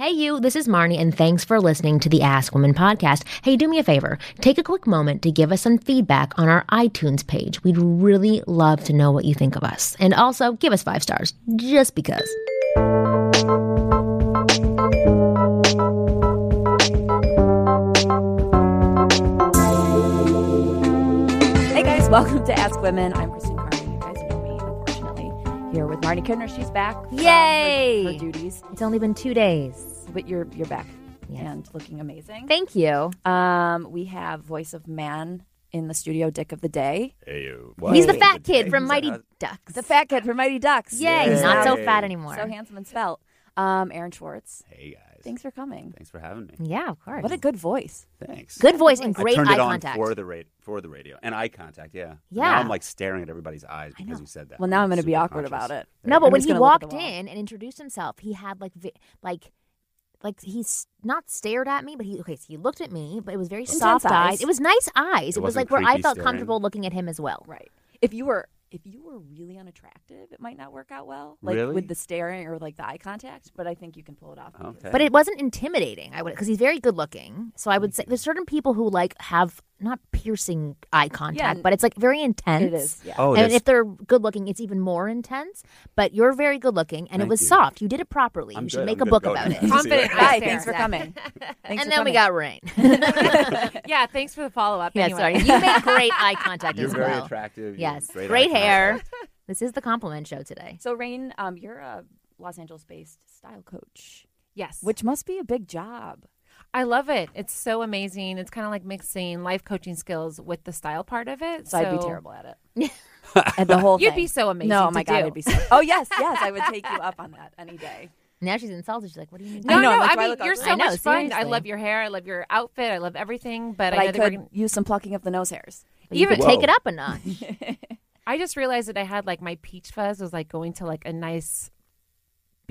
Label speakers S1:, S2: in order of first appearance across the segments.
S1: Hey, you, this is Marni, and thanks for listening to the Ask Women podcast. Hey, do me a favor. Take a quick moment to give us some feedback on our iTunes page. We'd really love to know what you think of us. And also, give us five stars, just because.
S2: Hey guys, welcome to Ask Women. I'm Here with Marni Kinrys. She's back. from her-
S1: Yay!
S2: Her, duties.
S1: It's only been two days.
S2: But you're you're back
S1: Yes.
S2: and looking amazing.
S1: Thank you.
S2: Um, we have voice of man in the studio, Dick of the Day.
S3: Hey, you.
S1: He's the
S3: Hey.
S1: fat kid from Mighty
S3: that-
S1: Ducks.
S2: The fat kid from Mighty Ducks.
S1: Yay,
S3: Yay.
S1: not so fat anymore.
S2: So handsome and svelte. Um, Aaron Schwartz.
S3: Hey guys.
S2: Thanks for coming.
S3: Thanks for having me.
S1: yeah, of course.
S2: What a good voice.
S3: Thanks.
S1: good voice and
S3: I
S1: great
S3: turned
S1: eye
S3: it on
S1: contact.
S3: for the radio for the radio and eye contact. Yeah.
S1: Yeah.
S3: Now I'm like staring at everybody's eyes
S1: I
S3: because
S1: know.
S3: you said that.
S2: Well, now I'm going to be
S3: super
S2: awkward
S3: conscious.
S2: about it.
S1: No,
S2: I'm
S1: but when
S2: just
S1: he
S2: gonna look at
S1: walked
S2: wall.
S1: in and introduced himself, he had like vi- like like he's not stared at me, but he okay. So he looked at me, but it was very
S2: Intense
S1: soft eyes.
S2: eyes.
S1: It was nice eyes. It,
S3: It
S1: was like
S3: wasn't
S1: where I
S3: creepy
S1: felt
S3: staring.
S1: comfortable looking at him as well.
S2: Right. If you were if you were really unattractive, it might not work out well. Like
S3: Really?
S2: with the staring or like the eye contact, but I think you can pull it off.
S3: Okay.
S1: But it wasn't intimidating. I would because he's very good looking. So I would mm-hmm. say there's certain people who like have not piercing eye contact,
S2: Yeah.
S1: but it's like very intense.
S2: It is. Yeah.
S3: Oh,
S1: and
S3: there's-
S1: if they're good looking, it's even more intense. But you're very good looking, and it was
S3: you.
S1: soft. You did it properly.
S3: I'm
S1: you should
S3: good.
S1: make
S3: I'm
S1: a book about it.
S4: Confident
S2: Hi,
S4: eye
S2: thanks
S4: stare.
S2: for coming. Thanks
S1: and
S2: for
S1: then we got rain.
S4: yeah, thanks for the follow up.
S1: yeah,
S4: anyway.
S1: sorry. You made great eye contact
S3: You're
S1: as
S3: very
S1: well.
S3: attractive. you have
S1: Yes,
S3: Great,
S1: great, hair. This is the compliment show today.
S2: So, Rain, um, you're a Los Angeles-based style coach,
S4: yes,
S2: which must be a big job.
S4: I love it. It's so amazing. It's kind of like mixing life coaching skills with the style part of it.
S2: So, I'd be terrible at it. and the whole
S4: You'd
S2: thing.
S4: be so amazing
S2: No,
S4: to
S2: my God,
S4: do.
S2: I'd be so. Oh yes, yes, I would take you up on that any day.
S1: Now she's insulted. She's like, "What do you mean?"
S4: No,
S2: I know,
S4: no.
S2: like,
S4: I
S2: do I
S4: mean, you're
S2: ugly?
S4: so
S1: I know,
S4: much fun. I love your hair. I love your outfit. I love everything. But,
S2: But
S4: I
S2: I
S4: know that
S2: could
S4: we're gonna,
S2: use some plucking of the nose hairs.
S1: You could
S3: Whoa.
S1: take it up a notch.
S4: I just realized that I had like my peach fuzz was like going to like a nice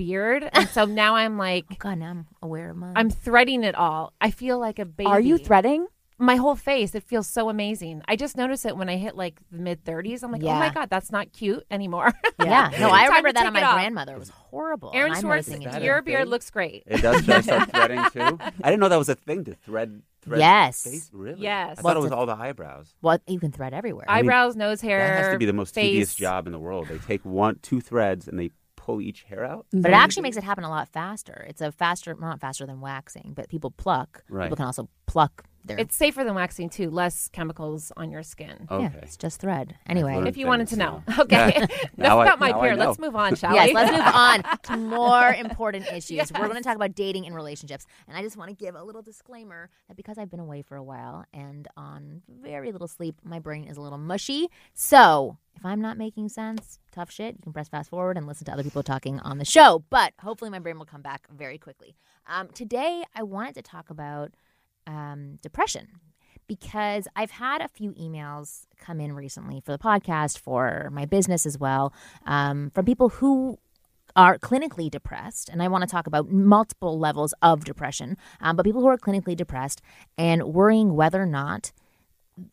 S4: beard, and so now I'm like
S1: oh God, now I'm aware of mine.
S4: I'm threading it all. I feel like a baby.
S2: Are you threading?
S4: my whole face? It feels so amazing. I just noticed it when I hit like the mid 30s. I'm like, oh my god, that's not cute anymore.
S1: yeah. No, I
S4: time
S1: remember
S4: to
S1: that on
S4: take
S1: my
S4: it off.
S1: grandmother. It was horrible.
S4: Aaron
S1: and I'm
S4: Schwartz,
S1: noticing it too.
S4: your beard
S3: thing?
S4: looks great.
S3: It does. Should I start threading too? I didn't know that was a thing to thread. thread
S1: Yes.
S3: Face? Really?
S4: Yes.
S3: I
S1: Well,
S3: thought it was
S1: a-
S3: all the eyebrows.
S1: Well, you can thread everywhere.
S3: I mean,
S4: Eyebrows, nose hair.
S3: That has to be the most tedious job in the world. They take one, two threads, and they pull each hair out.
S1: But it actually makes it happen a lot faster. It's a faster, not faster than waxing, but people pluck.
S3: Right.
S1: People can also pluck their.
S4: It's safer than waxing too. Less chemicals on your skin.
S3: Okay.
S1: Yeah, it's just thread. Anyway.
S4: If you wanted to know.
S3: so-
S4: Okay.
S3: Yeah.
S4: Enough
S3: I-
S4: about my
S3: now I
S4: beard. Let's move on, shall
S1: Yes,
S4: we?
S1: let's move on to more important issues. We're going to talk about dating and relationships. And I just want to give a little disclaimer that because I've been away for a while and on very little sleep, my brain is a little mushy. So if I'm not making sense, tough shit, you can press fast forward and listen to other people talking on the show. But hopefully my brain will come back very quickly. Um, today, I wanted to talk about um, depression because I've had a few emails come in recently for the podcast, for my business as well, um, from people who are clinically depressed, and I want to talk about multiple levels of depression, um, but people who are clinically depressed and worrying whether or not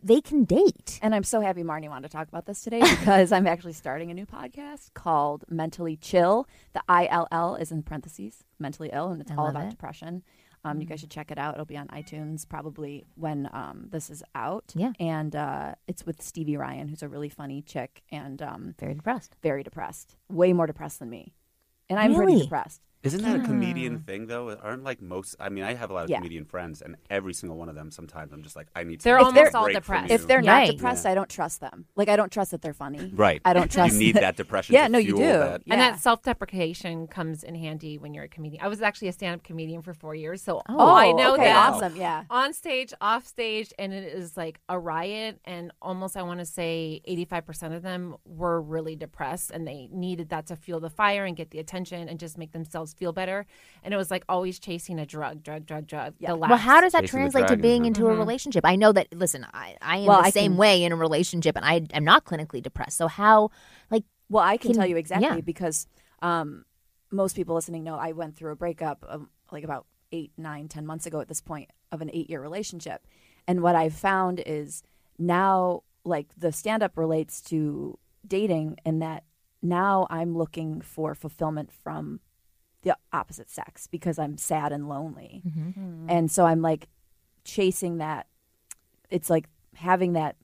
S1: they can date.
S2: And I'm so happy Marni wanted to talk about this today because I'm actually starting a new podcast called Mentally Chill. The ILL is in parentheses, mentally ill, and it's all about
S1: it.
S2: depression. Um, You guys should check it out. It'll be on iTunes probably when um, this is out.
S1: Yeah.
S2: And uh, it's with Stevie Ryan, who's a really funny chick and um,
S1: Very depressed.
S2: very depressed, way more depressed than me. And I'm pretty depressed.
S3: Isn't that a comedian hmm. thing though? Aren't like most? I mean, I have a lot of
S2: Yeah.
S3: comedian friends, and every single one of them. Sometimes I'm just like, I need. To
S4: They're
S3: take a
S4: almost all
S3: break from
S4: depressed.
S3: you.
S2: If they're not
S1: Right.
S2: depressed,
S3: Yeah.
S2: I don't trust them. Like I don't trust that they're funny.
S3: right,
S2: I don't trust.
S3: You need that depression.
S2: Yeah,
S3: to
S2: no, you
S3: fuel
S2: do.
S3: That.
S2: Yeah.
S4: And that self deprecation comes in handy when you're a comedian. I was actually a stand up comedian for four years, so
S1: Oh,
S4: I know
S2: okay,
S4: that
S2: awesome. Yeah.
S4: on stage, off stage, and it is like a riot. And almost, I want to say, 85% of them were really depressed and they needed that to fuel the fire and get the attention and just make themselves themselves feel better. And it was like always chasing a drug, drug, drug, drug.
S2: Yeah.
S4: The
S2: Well,
S1: Well, how does that
S3: Chasing
S1: translate to
S3: dragon,
S1: being
S3: huh?
S1: into a relationship? I know that. Listen, I, I am
S2: Well,
S1: the
S2: I
S1: same
S2: can-
S1: way in a relationship, and I am not clinically depressed. So how, like,
S2: Well, I can,
S1: Can-
S2: tell you exactly
S1: yeah.
S2: because um, most people listening know I went through a breakup um, like about eight, nine, ten months ago at this point of an eight year relationship. And what I've found is now, like, the stand up relates to dating, in that now I'm looking for fulfillment from the opposite sex because I'm sad and lonely. And so I'm like chasing that. It's like having that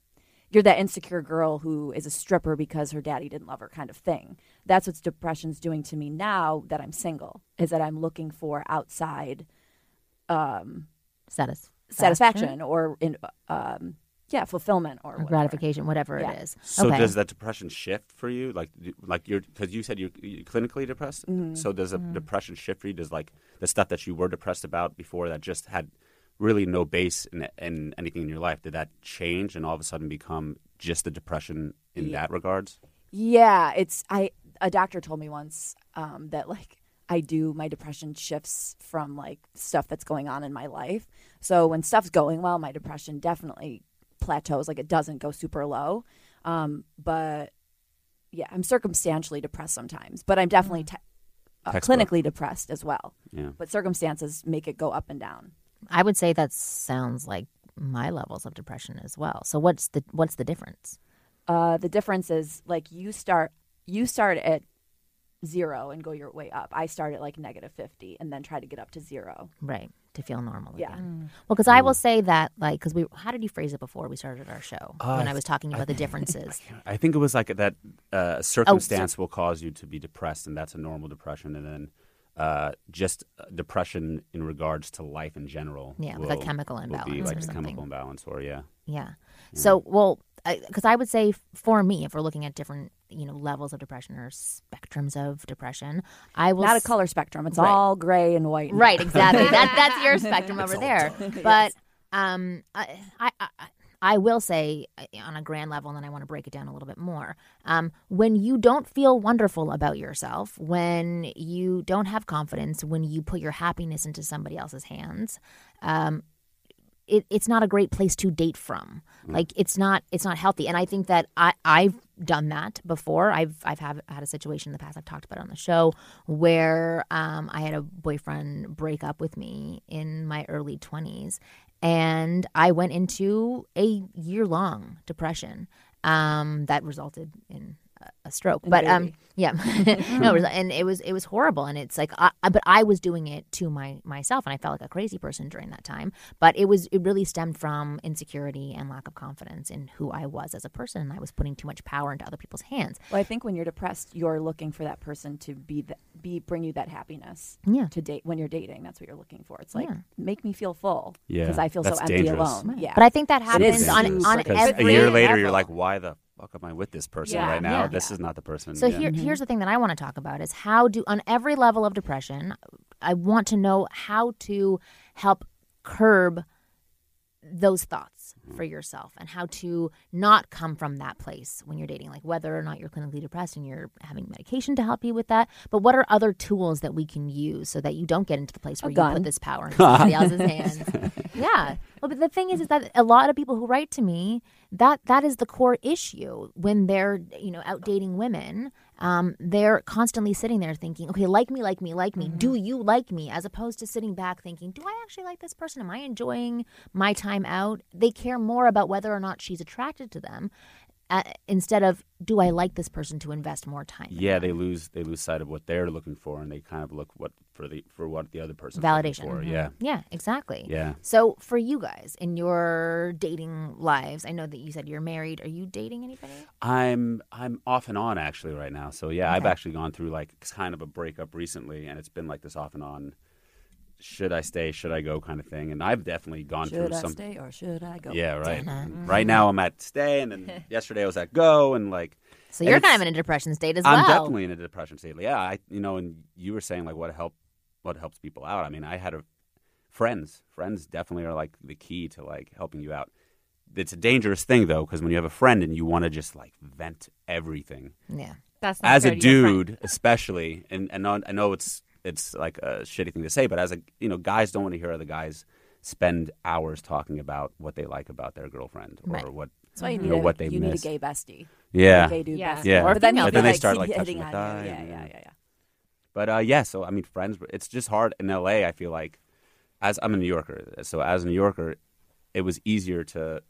S2: you're that insecure girl who is a stripper because her daddy didn't love her kind of thing. That's what depression's doing to me now that I'm single, is that I'm looking for outside um,
S1: status
S2: satisfaction or in um, yeah, fulfillment or,
S1: or
S2: whatever.
S1: gratification, whatever
S2: Yeah.
S1: it is?
S3: So
S1: okay.
S3: does that depression shift for you? Like, like you're because you said you're, you're clinically depressed.
S2: Mm-hmm.
S3: So does a depression shift for you? Does like the stuff that you were depressed about before that just had really no base in, in anything in your life? Did that change and all of a sudden become just the depression in
S2: Yeah.
S3: that regards?
S2: Yeah, it's I. A doctor told me once um, that like I do my depression shifts from like stuff that's going on in my life. So when stuff's going well, my depression definitely plateaus. Like it doesn't go super low. Um, but yeah, I'm circumstantially depressed sometimes, but I'm definitely te- uh, clinically depressed as well.
S3: Yeah.
S2: But circumstances make it go up and down.
S1: I would say that sounds like my levels of depression as well. So what's the what's the difference?
S2: Uh, the difference is like you start you start at zero and go your way up. I start at like negative fifty and then try to get up to zero.
S1: Right. To feel normal
S2: Yeah.
S1: again. Well, because I will say that, like, because we, how did you phrase it before we started our show when I was talking about the differences?
S3: I think it was like that uh, circumstance will cause you to be depressed, and that's a normal depression. And then uh, just uh, depression in regards to life in general.
S1: Yeah, like a
S3: will-
S1: chemical
S3: will
S1: imbalance
S3: be
S1: or
S3: like a
S1: something.
S3: chemical imbalance, or yeah.
S1: Yeah. So, well, because I, would say for me, if we're looking at different, you know, levels of depression or spectrums of depression, I will
S2: Not a color spectrum. It's
S1: Right.
S2: all gray and white.
S1: Right, exactly. that that's your spectrum over there. But um, I, I I I will say uh, on a grand level, and then I want to break it down a little bit more. Um, when you don't feel wonderful about yourself, when you don't have confidence, when you put your happiness into somebody else's hands, um, it, it's not a great place to date from. Like it's not it's not healthy. And I think that I I've done that before. I've I've have, had a situation in the past. I've talked about on the show where um, I had a boyfriend break up with me in my early twenties, and I went into a year long depression um, that resulted in a- a stroke.
S2: And
S1: but um, yeah, no, it was- and it was it was horrible, and it's like, I, I- but I was doing it to my myself, and I felt like a crazy person during that time. But it was it really stemmed from insecurity and lack of confidence in who I was as a person, and I was putting too much power into other people's hands.
S2: Well, I think when you're depressed, you're looking for that person to be the, be bring you that happiness.
S1: Yeah.
S2: To date when you're dating, that's what you're looking for. It's like
S1: Yeah.
S2: make me feel full.
S3: Yeah,
S2: Because I feel
S3: that's
S2: so empty
S3: dangerous.
S2: alone. Yeah.
S1: But I think that happens on on
S2: because
S3: Because
S1: every
S3: a year later, you're like, why the fuck am I with this person
S4: Yeah.
S3: right now?
S1: Yeah.
S3: This is not the person.
S1: So
S3: yeah.
S1: here, mm-hmm. here's the thing that I want to talk about is how do on every level of depression, I want to know how to help curb those thoughts mm-hmm. for yourself and how to not come from that place when you're dating like whether or not you're clinically depressed and you're having medication to help you with that but what are other tools that we can use so that you don't get into the place where you put this power in somebody else's hands yeah well but the thing is is that a lot of people who write to me that that is the core issue when they're you know out dating women. Um, they're constantly sitting there thinking okay like me like me like me. Do you like me? As opposed to sitting back thinking do i actually like this person? Am i enjoying my time out? They care more about whether or not she's attracted to them uh, instead of do i like this person to invest more time in
S3: yeah,
S1: them?
S3: they lose they lose sight of what they're looking for, and they kind of look what for the for what the other person
S1: validation
S3: For.
S1: Mhm.
S3: Yeah,
S1: yeah exactly
S3: yeah.
S1: so for you guys in your dating lives i know that you said you're married are you dating anybody
S3: I'm I'm off and on actually right now. So yeah, I've actually gone through like kind of a breakup recently, and it's been like this off and on. Should I stay? Should I go? Kind of thing. And I've definitely gone
S2: should
S3: through
S2: I
S3: some.
S2: stay or should I go?
S3: Yeah, right.
S1: Dun-dun. Mm-hmm. Mm-hmm.
S3: Right now I'm at stay, and then yesterday I was at go, and like
S1: so you're kind of in a depression state as well.
S3: I'm definitely in a depression state. Yeah, I you know, and you were saying like what help what helps people out. I mean, I had a friends. Friends definitely are like the key to like helping you out. It's a dangerous thing though, because when you have a friend and you want to just like vent everything,
S1: yeah
S4: That's not
S3: as a
S4: fair to your friend.
S3: dude, especially, and and I I know it's it's like a shitty thing to say, but as a you know, guys don't want to hear other guys spend hours talking about what they like about their girlfriend or
S1: Right.
S3: what
S2: That's why you
S3: you
S2: need
S3: know,
S2: a,
S3: what they
S2: you need a gay bestie.
S3: yeah.
S2: Gay dude
S4: Yeah.
S2: bestie.
S3: Yeah.
S2: But then,
S1: Or
S2: he'll
S1: female
S2: be
S3: But then they
S2: like,
S3: start, like,
S2: hitting
S3: touching
S2: on
S3: the
S2: you.
S3: thigh
S2: Yeah,
S3: and-
S2: yeah, yeah, yeah.
S3: But uh, yeah, so I mean, friends. It's just hard in LA. I feel like, as I'm a New Yorker, so as a New Yorker, it was easier to.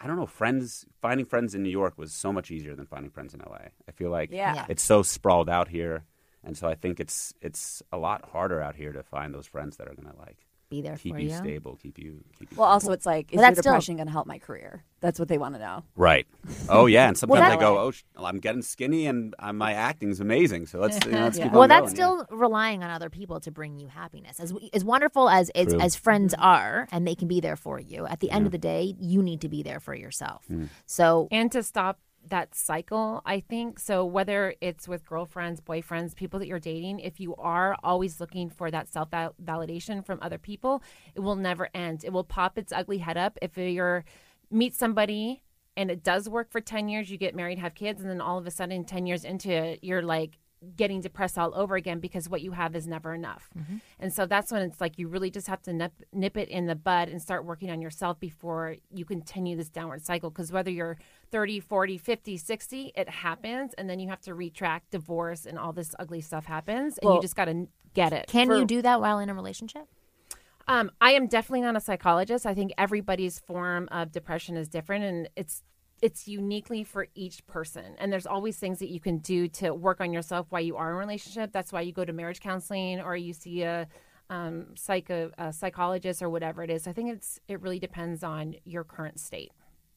S3: I don't know. Friends finding friends in New York was so much easier than finding friends in LA. I feel like
S2: Yeah.
S1: Yeah.
S3: it's so sprawled out here, and so I think it's it's a lot harder out here to find those friends that are gonna like
S1: Be there
S3: keep
S1: for
S3: you
S1: you.
S3: stable, keep you. Keep you
S2: Well, also, it's like, is
S1: But
S2: your
S1: that's still-
S2: depression going to help my career? That's what they want to know.
S3: right. Oh yeah, and sometimes
S1: that-
S3: I go, oh, sh- I'm getting skinny, and uh, my acting's amazing. So let's you know, let's
S2: Yeah.
S3: keep
S1: Well,
S3: on
S1: that's
S3: going, yeah.
S1: still relying on other people to bring you happiness. As as wonderful as as, as friends are, and they can be there for you. At the end of the day, you need to be there for yourself.
S3: Mm.
S1: So
S4: and to stop that cycle i think. So whether it's with girlfriends boyfriends people that you're dating if you are always looking for that self validation from other people it will never end. It will pop its ugly head up. If you're meet somebody and it does work for 10 years you get married have kids and then all of a sudden 10 years into it you're like getting depressed all over again because what you have is never enough and so that's when it's like you really just have to nip, nip it in the bud and start working on yourself before you continue this downward cycle because whether you're 30 40 50 60 it happens and then you have to retract divorce and all this ugly stuff happens and
S2: Well-
S4: you just got to get it
S1: can
S4: For-
S1: you do that while in a relationship?
S4: um, I am definitely not a psychologist. I think everybody's form of depression is different, and it's it's uniquely for each person. And there's always things that you can do to work on yourself while you are in a relationship. That's why you go to marriage counseling or you see a um, psycho a psychologist or whatever it is. I think it's it really depends on your current state.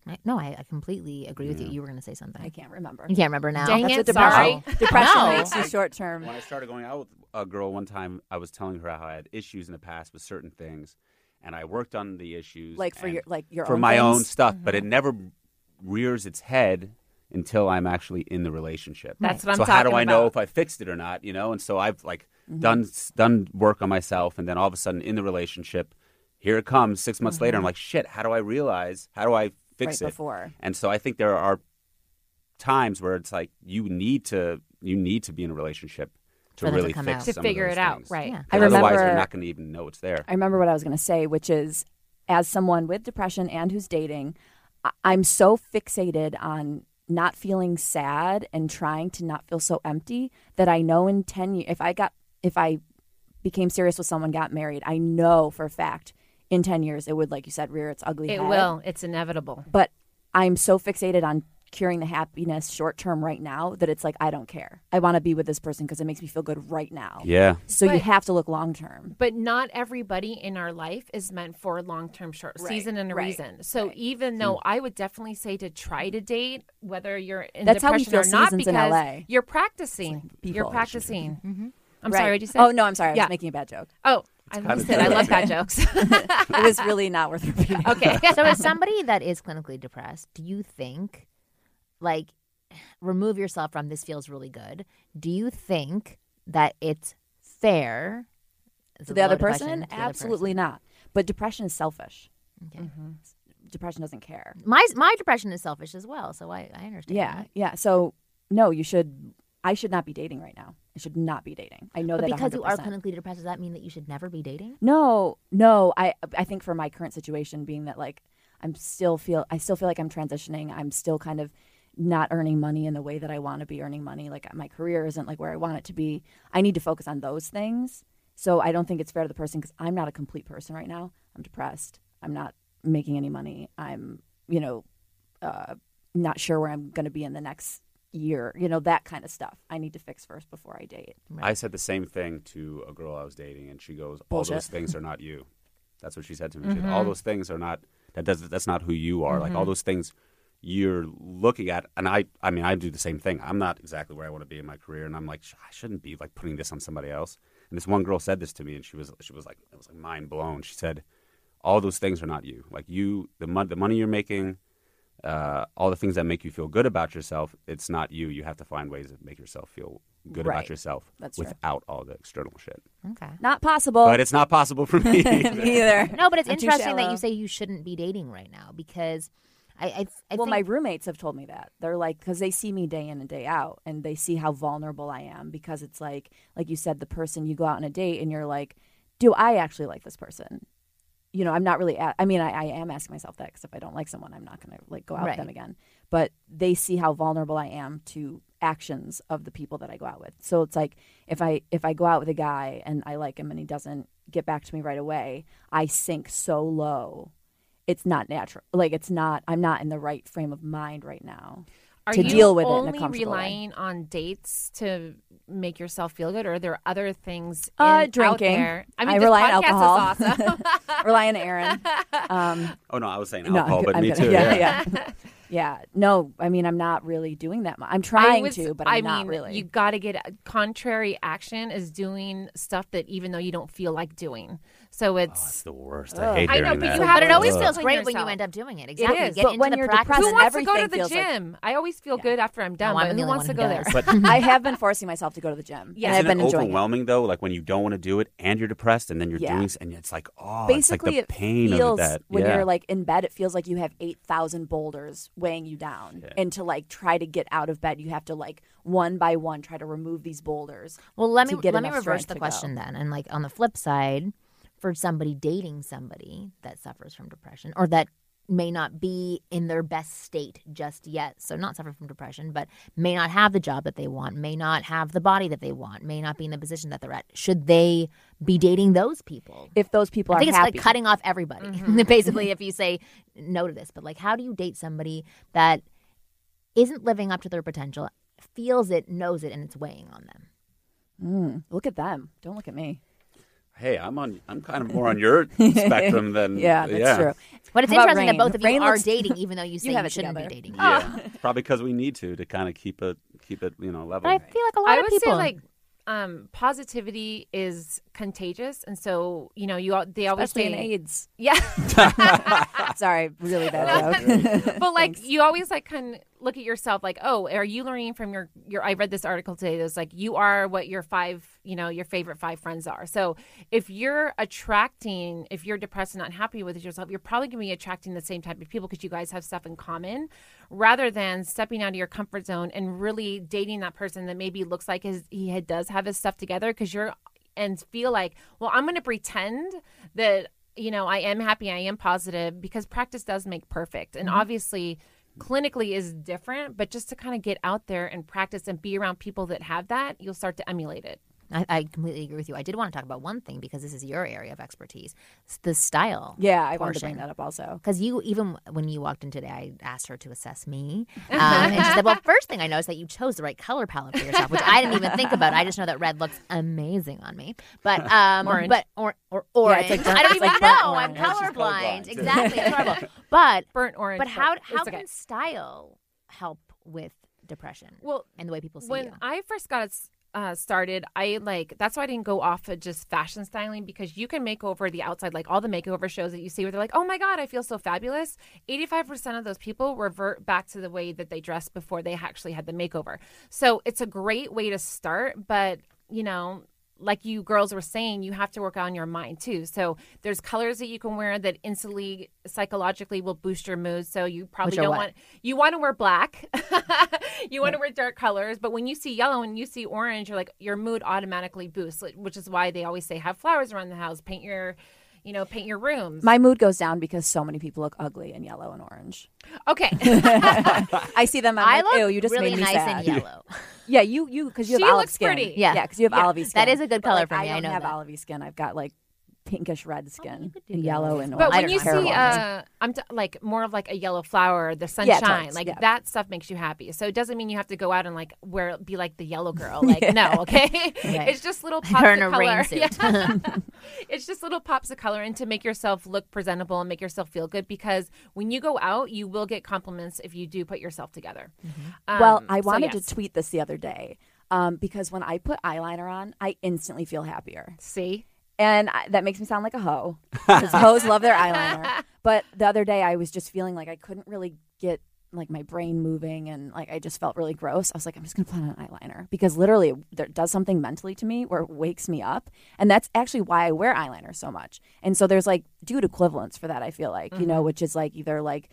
S1: I, no, I, I completely agree with you. You were going to say something.
S2: I can't remember.
S1: You can't remember now.
S4: Dang
S2: That's
S4: it,
S2: what depression,
S4: sorry.
S2: depression
S1: No.
S2: makes you short term.
S3: When I started going out with a girl one time, I was telling her how I had issues in the past with certain things, and I worked on the issues.
S2: Like for your like your
S3: for
S2: own
S3: my
S2: things?
S3: own stuff, but it never rears its head until I'm actually in the relationship.
S4: That's what I'm
S3: so how do
S4: talking
S3: I know
S4: about.
S3: if I fixed it or not? You know, and so I've like mm-hmm. done done work on myself, and then all of a sudden in the relationship, here it comes. Six months later, I'm mm-hmm. like, shit. How do I realize? How do I fix
S2: Right
S3: it?
S2: before.
S3: And so I think there are times where it's like you need to you need to be in a relationship to
S1: For them to
S3: really
S1: come
S3: fix
S1: out.
S4: To
S3: some of
S4: figure
S3: those
S4: it out, right.
S1: Yeah.
S2: I
S3: 'Cause Otherwise,
S2: remember-
S3: you're not going to even know it's there.
S2: I remember what I was going to say, which is as someone with depression and who's dating, I- I'm so fixated on not feeling sad and trying to not feel so empty that I know in 10 years, if I got, if I became serious with someone, got married, I know for a fact in 10 years it would, like you said, rear its ugly
S4: It
S2: head.
S4: will. It's inevitable.
S2: But I'm so fixated on curing the happiness short term right now that it's like, I don't care. I want to be with this person because it makes me feel good right now.
S3: Yeah.
S2: So you have to look long term.
S4: But not everybody in our life is meant for long term short
S2: Right,
S4: season and a
S2: right,
S4: reason. So
S2: right.
S4: even though I would definitely say to try to date, whether you're in
S2: That's how we
S4: depression
S2: feel
S4: or not,
S2: seasons in
S4: because
S2: LA.
S4: you're practicing.
S2: people.
S4: You're practicing. Mm-hmm. I'm mm-hmm.
S2: Right.
S4: sorry, what did you say?
S2: Oh, no, I'm sorry. I
S4: Yeah.
S2: was making a bad joke.
S4: Oh, I
S3: kinda
S4: I love bad jokes.
S2: it was really not worth repeating.
S4: okay.
S1: so as somebody that is clinically depressed, do you think like remove yourself from this feels really good? Do you think that it's fair
S2: To the other person?
S1: the other
S2: Absolutely not. But depression is selfish.
S1: Okay. Mm-hmm.
S2: Depression doesn't care.
S1: My my depression is selfish as well, so I, I understand.
S2: Yeah,
S1: that.
S2: yeah. So no, you should. I should not be dating right now. I should not be dating. I know
S1: But
S2: that
S1: because you are clinically depressed, does that mean that you should never be dating?
S2: No, no. I I think for my current situation, being that like I'm still feel I still feel like I'm transitioning. I'm still kind of not earning money in the way that I want to be earning money. Like my career isn't like where I want it to be. I need to focus on those things. So I don't think it's fair to the person because I'm not a complete person right now. I'm depressed. I'm not making any money. I'm you know uh, not sure where I'm going to be in the next year. You know that kind of stuff. I need to fix first before I date.
S3: I said the same thing to a girl I was dating, and she goes, "All
S2: Bullshit.
S3: those things are not you." That's what she said to me. She said, All those things are not that. Does that's not who you are. Like all those things you're looking at, and I. I mean, I do the same thing. I'm not exactly where I want to be in my career, and I'm like, "Sh- I shouldn't be like putting this on somebody else. And this one girl said this to me, and she was she was like, it was like mind blown. She said, "All those things are not you. Like you, the mon- the money you're making." Uh, all the things that make you feel good about yourself, it's not you. You have to find ways to make yourself feel good
S2: Right.
S3: about yourself
S2: That's true.
S3: without all the external shit.
S1: Okay.
S2: Not possible.
S3: But it's not possible for me.
S2: Me either.
S1: No, but it's
S2: I'm
S1: interesting that you say you shouldn't be dating right now because I, I, I
S2: well,
S1: think,
S2: my roommates have told me that they're like because they see me day in and day out, and they see how vulnerable I am because it's like, like you said, the person you go out on a date and you're like, do I actually like this person? You know, I'm not really. A- I mean, I, I am asking myself that because if I don't like someone, I'm not going to like go out with them again. But they see how vulnerable I am to actions of the people that I go out with. So it's like if I if I go out with a guy and I like him and he doesn't get back to me right away, I sink so low. It's not natural. Like it's not. I'm not in the right frame of mind right now.
S4: Are
S2: to
S4: you
S2: deal with it in a
S4: only
S2: comfortable way.
S4: relying on dates to make yourself feel good, or are there other things?
S2: Uh,
S4: in, out
S2: drinking.
S4: there? I
S2: I
S4: mean, this
S2: rely on
S4: podcast
S2: alcohol.
S4: Is awesome.
S2: Rely on Aaron. Um,
S3: Oh no, I was saying
S2: no,
S3: alcohol,
S2: I'm
S3: but
S2: good-
S3: me
S2: I'm good.
S3: too.
S2: Yeah,
S3: Yeah.
S2: yeah, yeah. No, I mean, I'm not really doing that much. I'm trying
S4: was-
S2: to, but I'm
S4: I
S2: not
S4: mean,
S2: really.
S4: You got to get contrary action is doing stuff that even though you don't feel like doing. So
S3: Oh,
S4: it's
S3: it's the worst. I hate it.
S4: I know, but
S3: that.
S4: you have
S1: but it always
S4: Ugh.
S1: feels
S4: discipline
S1: great when you end up doing it. Exactly.
S4: is.
S1: Get
S2: But
S1: into
S2: when
S1: the
S2: you're
S1: practice.
S2: depressed
S4: who wants to go to the
S2: feels like-
S4: gym? I always feel
S2: Yeah.
S4: good after I'm done,
S1: Oh, I'm
S4: but who wants to go
S1: who
S4: there?
S3: But
S2: I have been forcing myself to go to the gym.
S4: Yeah.
S2: I've
S3: Isn't
S2: been
S3: it
S2: enjoying it.
S3: overwhelming though? Like when you don't want to do it and you're depressed, and then you're
S2: Yeah.
S3: doing, s- and it's like, oh,
S2: Basically,
S3: it's like the pain
S2: it feels
S3: of that.
S2: when
S3: yeah.
S2: you're like in bed, it feels like you have eight thousand boulders weighing you down, and to like try to get out of bed, you have to like one by one try to remove these boulders.
S1: Well, let me let me reverse the question then, and like on the flip side, for somebody dating somebody that suffers from depression or that may not be in their best state just yet, so not suffer from depression, but may not have the job that they want, may not have the body that they want, may not be in the position that they're at. Should they be dating those people?
S2: If those people
S1: I
S2: are
S1: think it's
S2: happy,
S1: like cutting off everybody,
S2: Mm-hmm.
S1: basically, if you say no to this. But like, how do you date somebody that isn't living up to their potential, feels it, knows it, and it's weighing on them?
S2: Mm, look at them. Don't look at me.
S3: Hey, I'm on. I'm kind of more on your spectrum than
S2: Yeah, that's
S3: yeah.
S2: true.
S1: But it's
S2: How about
S1: interesting that both of you
S2: Rain
S1: are
S2: looks-
S1: dating, even though you say you,
S2: have it
S1: shouldn't
S2: together.
S1: be dating.
S3: Yeah, probably because we need to to kind of keep it keep it you know level.
S1: But I feel like a lot
S4: I
S1: of
S4: would
S1: people
S4: say like um, positivity is contagious, and so you know you they always
S2: Especially
S4: say
S2: in AIDS.
S4: yeah.
S2: Sorry, really bad joke.
S4: but like
S2: Thanks.
S4: you always like kind of look at yourself like oh are you learning from your your i read this article today that was like you are what your five you know your favorite five friends are so if you're attracting if you're depressed and not happy with yourself you're probably going to be attracting the same type of people because you guys have stuff in common rather than stepping out of your comfort zone and really dating that person that maybe looks like his, he had, does have his stuff together because you're and feel like well i'm going to pretend that you know i am happy i am positive because practice does make perfect. And mm-hmm. obviously clinically is different but just to kind of get out there and practice and be around people that have that you'll start to emulate it
S1: I, I completely agree with you. I did want to talk about one thing because this is your area of expertise: It's the style.
S2: yeah, I wanted to bring that up also.
S1: Because you, even when you walked in today, I asked her to assess me. Um, and she said, Well, first thing I noticed that you chose the right color palette for yourself, which I didn't even think about. I just know that red looks amazing on me. But, um,
S4: Orange.
S1: but, or, or
S2: Yeah,
S1: orange.
S2: it's like burnt-
S1: I don't
S2: it's
S1: even
S2: like
S1: know.
S2: burnt
S1: I'm
S2: orange.
S3: She's
S1: colorblind.
S3: colorblind.
S1: Exactly. It's horrible. But,
S4: burnt orange
S1: but how, how
S4: okay.
S1: can style help with depression
S4: well
S1: and the way people see
S4: when
S1: you?
S4: I first got it uh, started, I like that's why I didn't go off of just fashion styling because you can make over the outside, like all the makeover shows that you see where they're like, "Oh my god, I feel so fabulous." Eighty-five percent of those people revert back to the way that they dressed before they actually had the makeover. So it's a great way to start, but you know. Like you girls were saying, you have to work on your mind too. So there's colors that you can wear that instantly psychologically will boost your mood. So you probably don't
S2: what?
S4: want you want to wear black. you want to wear dark colors, but when you see yellow and you see orange, you're like your mood automatically boosts, which is why they always say have flowers around the house, paint your, you know, paint your rooms.
S2: My mood goes down because so many people look ugly in yellow and orange.
S4: okay.
S2: I see them. I'm
S1: I
S2: like,
S1: look
S2: ew, you just
S1: really
S2: made me
S1: nice
S2: sad.
S1: in yellow.
S2: Yeah, you you because you have olive
S4: looks
S2: skin.
S4: pretty.
S1: Yeah.
S2: yeah, because you have
S4: Yeah.
S2: olivey skin.
S1: That is a good
S2: But,
S1: color
S2: like,
S1: for me.
S2: I
S1: I
S2: don't
S1: know
S2: have
S1: that.
S2: olivey skin. I've got like pinkish red skin,
S1: could do
S2: and yellow and
S1: skin.
S4: But
S2: orange.
S4: when you see, uh, I'm t- like more of like a yellow flower, the sunshine,
S2: totes,
S4: like
S2: yeah.
S4: that stuff makes you happy. So it doesn't mean you have to go out and like wear, be like the yellow girl. Like no, okay, it's just little pops
S1: Her
S4: of
S1: a rain
S4: color.
S1: suit.
S4: Yeah. it's just little pops of color and to make yourself look presentable and make yourself feel good because when you go out, you will get compliments if you do put yourself together. Um,
S2: well, I
S4: so
S2: wanted
S4: yes.
S2: to tweet this the other day um, because when I put eyeliner on, I instantly feel happier.
S4: see.
S2: And I, that makes me sound like a hoe because hoes love their eyeliner. But the other day, I was just feeling like I couldn't really get like my brain moving and like I just felt really gross. I was like, I'm just gonna put on an eyeliner because literally it does something mentally to me where it wakes me up, and that's actually why I wear eyeliner so much. And so there's like dude equivalents for that. I feel like you know, mm-hmm. which is like either like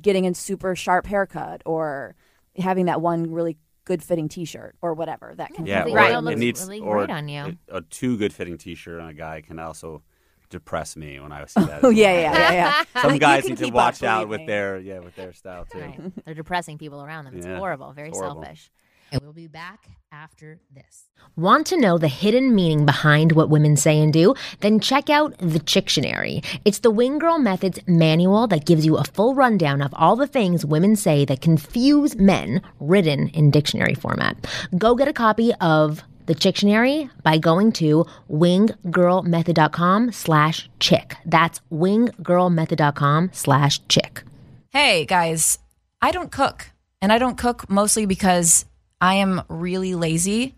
S2: getting a super sharp haircut or having that one really good fitting t-shirt or whatever that can
S3: Yeah,
S1: the
S3: or
S1: Right.
S3: it
S1: looks
S3: needs
S1: really
S3: or
S1: great on you.
S3: A, a too good fitting T-shirt on a guy can also depress me when I see that.
S2: oh
S3: as
S2: yeah yeah yeah yeah
S3: Some guys need to watch
S2: up,
S3: out with
S2: me.
S3: their yeah with their style too.
S1: Right. They're depressing people around them. It's
S3: Yeah,
S1: horrible, very
S3: it's horrible.
S1: selfish. And we'll be back after this. Want to know the hidden meaning behind what women say and do? Then check out the Chictionary. It's the Wing Girl Methods manual that gives you a full rundown of all the things women say that confuse men, written in dictionary format. Go get a copy of the Chictionary by going to winggirlmethod.com slash chick. That's winggirlmethod.com slash chick.
S5: Hey guys, I don't cook. And I don't cook mostly because I am really lazy,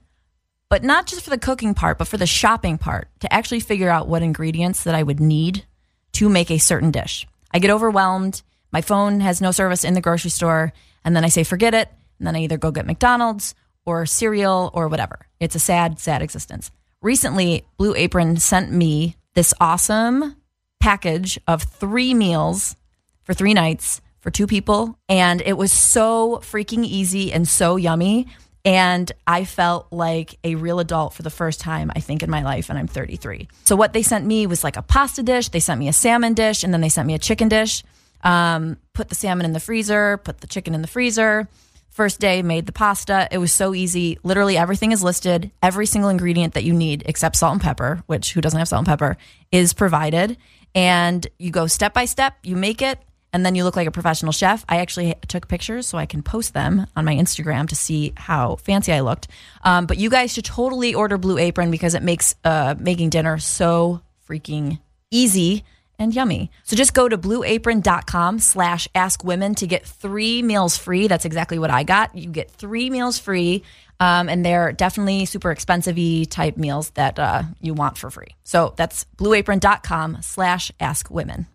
S5: but not just for the cooking part, but for the shopping part to actually figure out what ingredients that I would need to make a certain dish. I get overwhelmed. My phone has no service in the grocery store. And then I say, forget it. And then I either go get McDonald's or cereal or whatever. It's a sad, sad existence. Recently, Blue Apron sent me this awesome package of three meals for three nights for two people. And it was so freaking easy and so yummy. And I felt like a real adult for the first time, I think, in my life. And I'm 33. So, what they sent me was like a pasta dish, they sent me a salmon dish, and then they sent me a chicken dish. Um, put the salmon in the freezer, put the chicken in the freezer. First day, made the pasta. It was so easy. Literally everything is listed. Every single ingredient that you need, except salt and pepper, which who doesn't have salt and pepper, is provided. And you go step by step, you make it, and then you look like a professional chef. I actually took pictures so I can post them on my Instagram to see how fancy I looked. Um, but you guys should totally order Blue Apron because it makes uh, making dinner so freaking easy and yummy. So just go to blueapron.com slash ask women to get three meals free. That's exactly what I got. You get three meals free. Um, and they're definitely super expensive type meals that uh, you want for free. So that's blueapron.com slash ask women.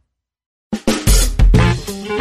S1: But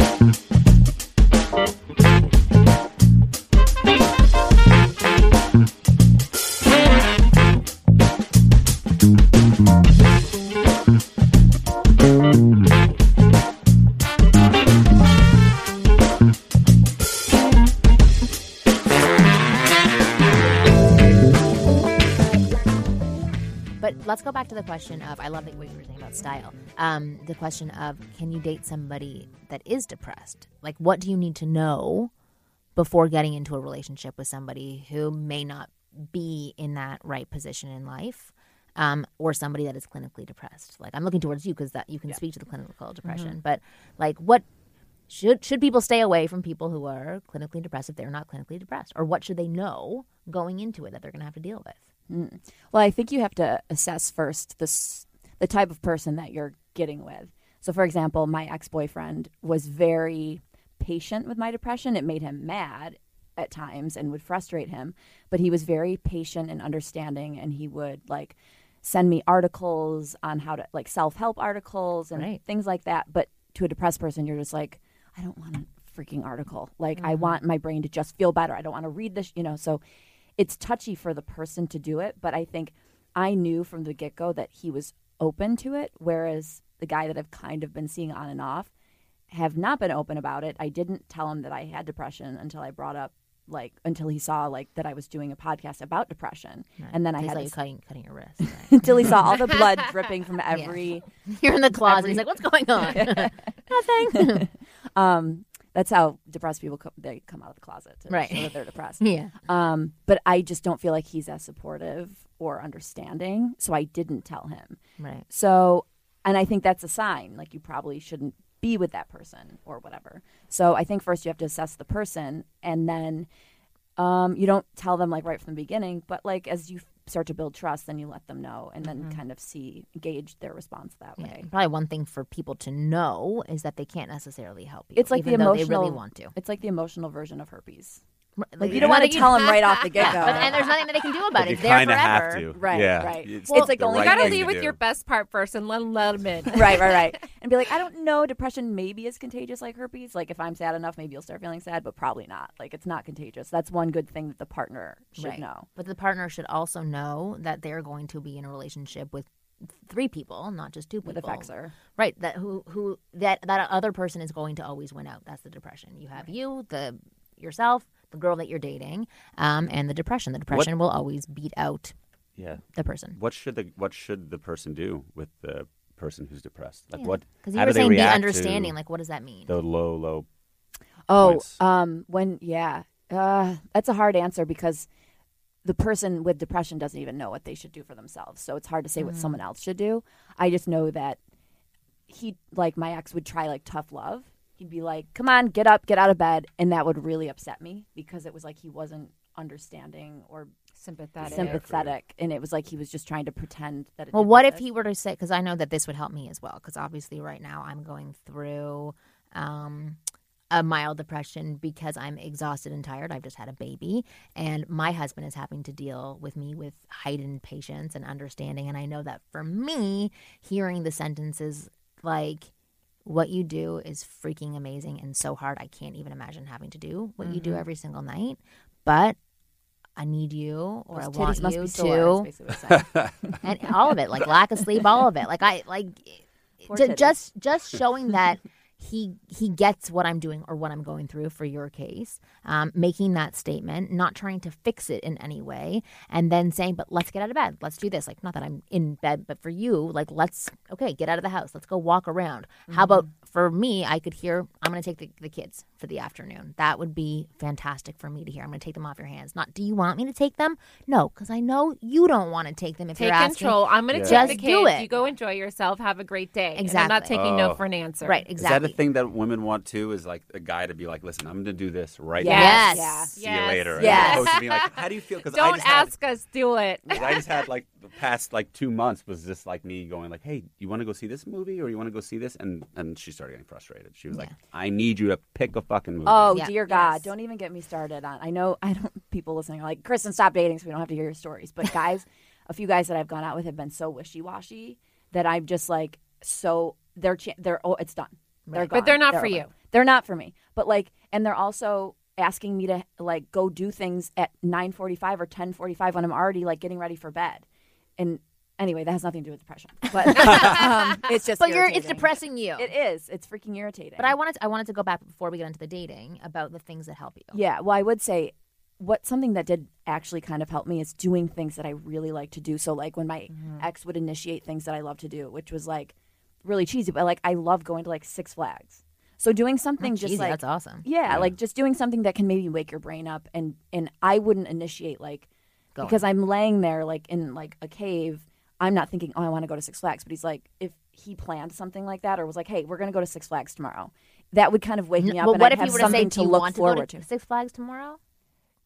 S1: let's go back to the question of I love that what you were saying about style. Um, the question of can you date somebody that is depressed? Like, what do you need to know before getting into a relationship with somebody who may not be in that right position in life? Um, or somebody that is clinically depressed. Like I'm looking towards you because that you can speak to the clinical depression. But like, what should should people stay away from people who are clinically depressed if they're not clinically depressed, or what should they know going into it that they're going to have to deal with? Mm.
S2: Well, I think you have to assess first this the type of person that you're getting with. So, for example, my ex boyfriend was very patient with my depression. It made him mad at times and would frustrate him, but he was very patient and understanding, and he would like send me articles on how to like self help articles and
S1: Right.
S2: things like that. But to a depressed person, you're just like, I don't want a freaking article. Like, I mm-hmm. want my brain to just feel better. I don't want to read this, you know. So, it's touchy for the person to do it, but I think I knew from the get go that he was open to it, whereas the guy that I've kind of been seeing on and off have not been open about it. I didn't tell him that I had depression until I brought up like until he saw like that I was doing a podcast about depression, and then I
S1: He's
S2: had
S1: like
S2: this-
S1: cutting cutting your wrist. Right?
S2: until he saw all the blood dripping from every.
S1: You're in the closet. He's like, "What's going on?" Nothing.
S2: Um, that's how depressed people come, they come out of the closet to
S1: Right.
S2: show that they're depressed.
S1: yeah.
S2: Um, but I just don't feel like he's as supportive or understanding, so I didn't tell him.
S1: Right.
S2: So, and I think that's a sign. Like you probably shouldn't be with that person or whatever. So I think first you have to assess the person, and then um, you don't tell them like right from the beginning. But like as you start to build trust, then you let them know, and then mm-hmm. kind of see gauge their response that
S1: Yeah.
S2: way.
S1: Probably one thing for people to know is that they can't necessarily help you.
S2: It's like
S1: even
S2: the emotional.
S1: they really want to.
S2: It's like the emotional version of herpes.
S1: Like
S2: Like you don't want to tell them right off the get go.
S1: But and there's nothing that they can do about
S3: But
S1: it.
S3: you
S1: It's there
S3: kind of have
S1: forever.
S3: to.
S2: Right,
S3: yeah.
S2: right.
S3: It's,
S2: Well, it's like
S3: the
S2: the only
S3: right
S4: You gotta
S2: thing
S3: thing
S4: lead
S3: to
S4: with
S3: do.
S4: your best part first and let, let them in.
S2: right, right, right. And be like, I don't know, depression maybe is contagious like herpes. Like if I'm sad enough, maybe you'll start feeling sad, but probably not. Like it's not contagious. That's one good thing that the partner should
S1: Right.
S2: know.
S1: But the partner should also know that they're going to be in a relationship with three people, not just two
S2: That
S1: people.
S2: affects her.
S1: Right. That who who that that other person is going to always win out. That's the depression. You have you, the yourself, the girl that you're dating, um, and the depression. The depression will always beat out
S3: Yeah.
S1: the person.
S3: What should the what should the person do with the person who's depressed? Like
S1: Yeah.
S3: what?
S1: Because you
S3: how
S1: were saying be understanding. Like, what does that mean?
S3: the low, low.
S2: Oh,
S3: points?
S2: um, when yeah, uh, that's a hard answer because the person with depression doesn't even know what they should do for themselves. So it's hard to say what someone else should do. I just know that he, like my ex, would try like tough love. He'd be like, "Come on, get up, get out of bed," and that would really upset me because it was like he wasn't understanding or
S4: Sympathetic.
S2: sympathetic, and it was like he was just trying to pretend that. It
S1: Well, what if he were to say? Because I know that this would help me as well. Because obviously, right now I'm going through um, a mild depression because I'm exhausted and tired. I've just had a baby, and my husband is having to deal with me with heightened patience and understanding. And I know that for me, hearing the sentences like "What you do is freaking amazing and so hard," I can't even imagine having to do what you do mm-hmm. every single night. But I need you, or
S2: Those
S1: I want you
S2: be
S1: to
S2: sore, is basically what it's saying.
S1: and all of it, like lack of sleep, all of it. Like I like
S2: titties.
S1: just just showing that he he gets what I'm doing or what I'm going through for your case, um, making that statement, not trying to fix it in any way, and then saying, "But let's get out of bed. Let's do this." Like not that I'm in bed, but for you, like let's okay, get out of the house. Let's go walk around. How about for me? I could hear I'm going to take the, the kids for the afternoon. That would be fantastic for me to hear. I'm going to take them off your hands. Not, do you want me to take them? No, because I know you don't want to take them. If
S4: Take
S1: you're asking,
S4: control. I'm going to
S3: Yeah.
S4: take the
S1: Just do it.
S4: You go enjoy yourself. Have a great day. And I'm not
S1: Exactly.
S4: taking no
S3: Oh.
S4: for an answer.
S1: right? Exactly.
S3: Is that a thing that women want too? Is like a guy to be like, listen, I'm going to do this right
S1: Yes.
S3: now.
S2: Yeah.
S3: See you later. As
S2: Yes.
S3: opposed to being like, how do you feel? Because I
S4: Don't
S3: just had-
S4: ask us. Do it.
S3: I just had like the past like two months was just like me going like, hey, you want to go see this movie or you want to go see this? And and she started getting frustrated. She was like, I need you to pick a fucking movie.
S2: Oh
S1: Yeah.
S2: dear God!
S4: Yes.
S2: Don't even get me started on. I know I don't. People listening are like, Kristen, stop dating, so we don't have to hear your stories. But guys, a few guys that I've gone out with have been so wishy washy that I'm just like, so they're cha- they're oh, it's done. They're gone.
S4: But they're not for
S2: over.
S4: you.
S2: They're not for me. But like, and they're also asking me to like go do things at 9:45 or 10:45 when I'm already like getting ready for bed. And anyway, that has nothing to do with depression. But um, it's just.
S1: but you're it's
S2: irritating.
S1: depressing you.
S2: It is. It's freaking irritating.
S1: But I wanted to, I wanted to go back before we get into the dating about the things that help you.
S2: Yeah, well, I would say what something that did actually kind of help me is doing things that I really like to do. So, like when my
S1: Mm-hmm.
S2: ex would initiate things that I love to do, which was like really cheesy, but like I love going to like Six Flags. So doing something just like
S1: that's awesome.
S2: yeah, like just doing something that can maybe wake your brain up, and and I wouldn't initiate like because I'm laying there like in like a cave. I'm not thinking, oh, I want to go to Six Flags, but he's like, if he planned something like that, or was like, hey, we're gonna go to Six Flags tomorrow, that would kind of wake me up.
S1: Well,
S2: and
S1: what
S2: I'd
S1: if he
S2: have
S1: were to say, "Do you
S2: look
S1: want to
S2: forward
S1: go to Six Flags tomorrow?"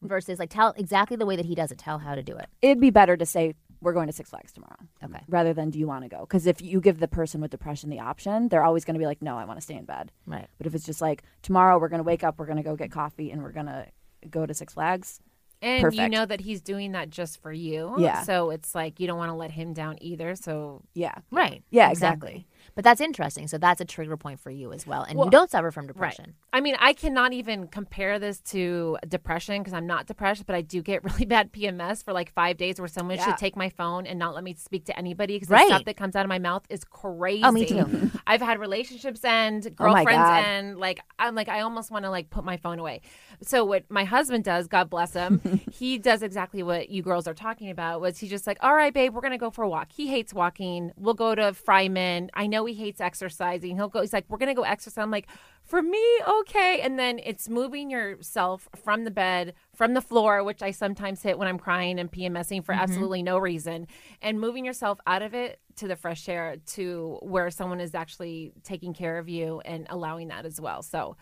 S1: Versus like tell exactly the way that he does it. Tell how to do it.
S2: it'd be better to say we're going to Six Flags tomorrow.
S1: Okay.
S2: Rather than do you want to go? Because if you give the person with depression the option, they're always going to be like, no, I want to stay in bed.
S1: Right.
S2: But if it's just like tomorrow we're going to wake up, we're going to go get coffee, and we're going to go to Six Flags.
S4: And you know that he's doing that just for you.
S2: Yeah.
S4: So it's like you don't want to let him down either. So
S2: Yeah.
S1: Right.
S2: Yeah, exactly.
S1: But that's interesting. So that's a trigger point for you as well. And
S4: Well,
S1: you don't suffer from
S4: Right.
S1: depression.
S4: I mean, I cannot even compare this to depression because I'm not depressed, but I do get really bad PMS for like five days where someone
S2: Yeah.
S4: should take my phone and not let me speak to anybody because
S1: Right.
S4: the stuff that comes out of my mouth is crazy.
S1: Oh, me too.
S4: I've had relationships end,
S2: Oh
S4: girlfriends
S2: God.
S4: end. Like I'm like I almost want to like put my phone away. So what my husband does, God bless him, he does exactly what you girls are talking about. Was he just like, all right, babe, we're gonna go for a walk. He hates walking. We'll go to Fryman. I know he hates exercising. He'll go. He's like, we're gonna go exercise. I'm like, for me, okay. And then it's moving yourself from the bed, from the floor, which I sometimes hit when I'm crying and PMSing for mm-hmm. absolutely no reason, and moving yourself out of it to the fresh air to where someone is actually taking care of you and allowing that as well. So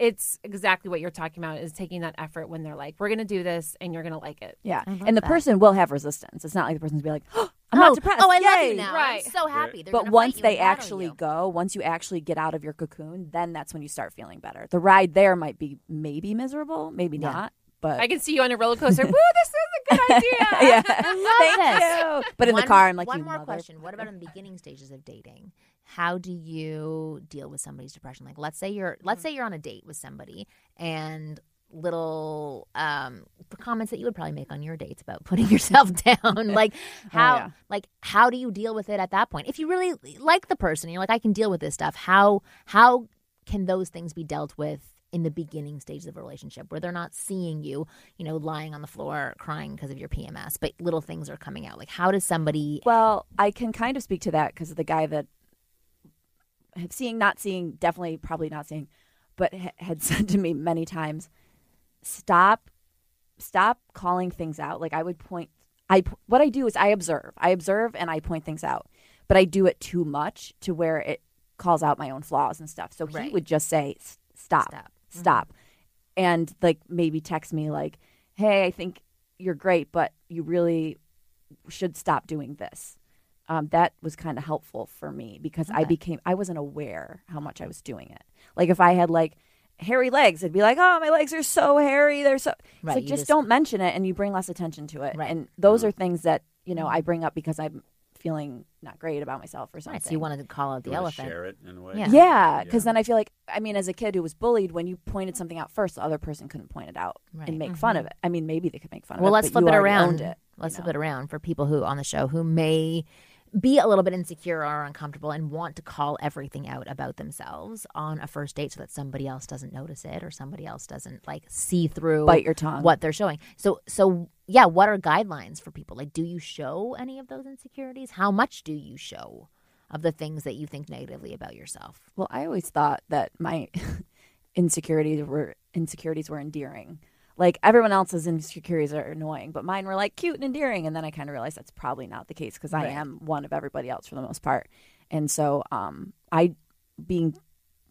S4: it's exactly what you're talking about is taking that effort when they're like, we're going to do this and you're going to like it.
S2: Yeah. And the
S1: that.
S2: person will have resistance. It's not like the person's be like, oh, I'm
S1: oh,
S2: not depressed.
S1: Oh, I love
S2: Yay."
S1: you now.
S4: Right.
S1: I'm so happy. They're
S2: But once they actually go, once you actually get out of your cocoon, then that's when you start feeling better. The ride there might be maybe miserable, maybe
S1: Yeah.
S2: not. But
S4: I can see you on a roller coaster. Woo, this is a good idea.
S2: yeah,
S1: I love
S2: thank you. But in
S1: One-
S2: the car, I'm like,
S1: one
S2: you
S1: more
S2: mother-
S1: question. What about in the beginning stages of dating? How do you deal with somebody's depression? Like, let's say you're let's mm. say you're on a date with somebody, and little um, comments that you would probably make on your dates about putting yourself down. like how
S2: yeah.
S1: like how do you deal with it at that point? If you really like the person, you're like I can deal with this stuff. How how can those things be dealt with in the beginning stages of a relationship where they're not seeing you, you know, lying on the floor crying because of your PMS, but little things are coming out. Like how does somebody
S2: Well, I can kind of speak to that because of the guy that have seeing, not seeing, definitely, probably not seeing, but ha- had said to me many times, "Stop, stop calling things out." Like I would point. I what I do is I observe. I observe and I point things out, but I do it too much to where it calls out my own flaws and stuff. So he
S1: Right.
S2: would just say, "S- "Stop,
S1: Stop.
S2: stop," and like maybe text me like, "Hey, I think you're great, but you really should stop doing this." um, that was kind of helpful for me because I became I wasn't aware how much I was doing it. Like if I had like hairy legs, it'd be like, oh, my legs are so hairy. They're so.
S1: Right,
S2: like just,
S1: just-
S2: don't mention it, and you bring less attention to it.
S1: Right.
S2: And those are mm-hmm. things that you know I mm-hmm. bring up because I'm feeling not great about myself or something.
S1: Right, so you wanted to call out the
S3: You
S1: elephant.
S3: Share it in a way.
S1: Yeah.
S2: yeah, because then I feel like I mean, as a kid who was bullied, when you pointed something out first, the other person couldn't point it out
S1: Right.
S2: and make fun of mm-hmm. it. I mean, maybe they could make fun
S1: Well,
S2: of it.
S1: let's flip it around.
S2: it,
S1: let's
S2: know?
S1: flip it around for people who on the show who may be a little bit insecure or uncomfortable and want to call everything out about themselves on a first date so that somebody else doesn't notice it or somebody else doesn't like see through
S2: Bite your tongue.
S1: what they're showing. So so yeah, what are guidelines for people? Like do you show any of those insecurities? How much do you show of the things that you think negatively about yourself?
S2: Well, I always thought that my insecurities were insecurities were endearing. Like everyone else's insecurities are annoying, but mine were like cute and endearing. And then I kind of realized that's probably not the case because I am one of everybody else for the most part. And so, um, I being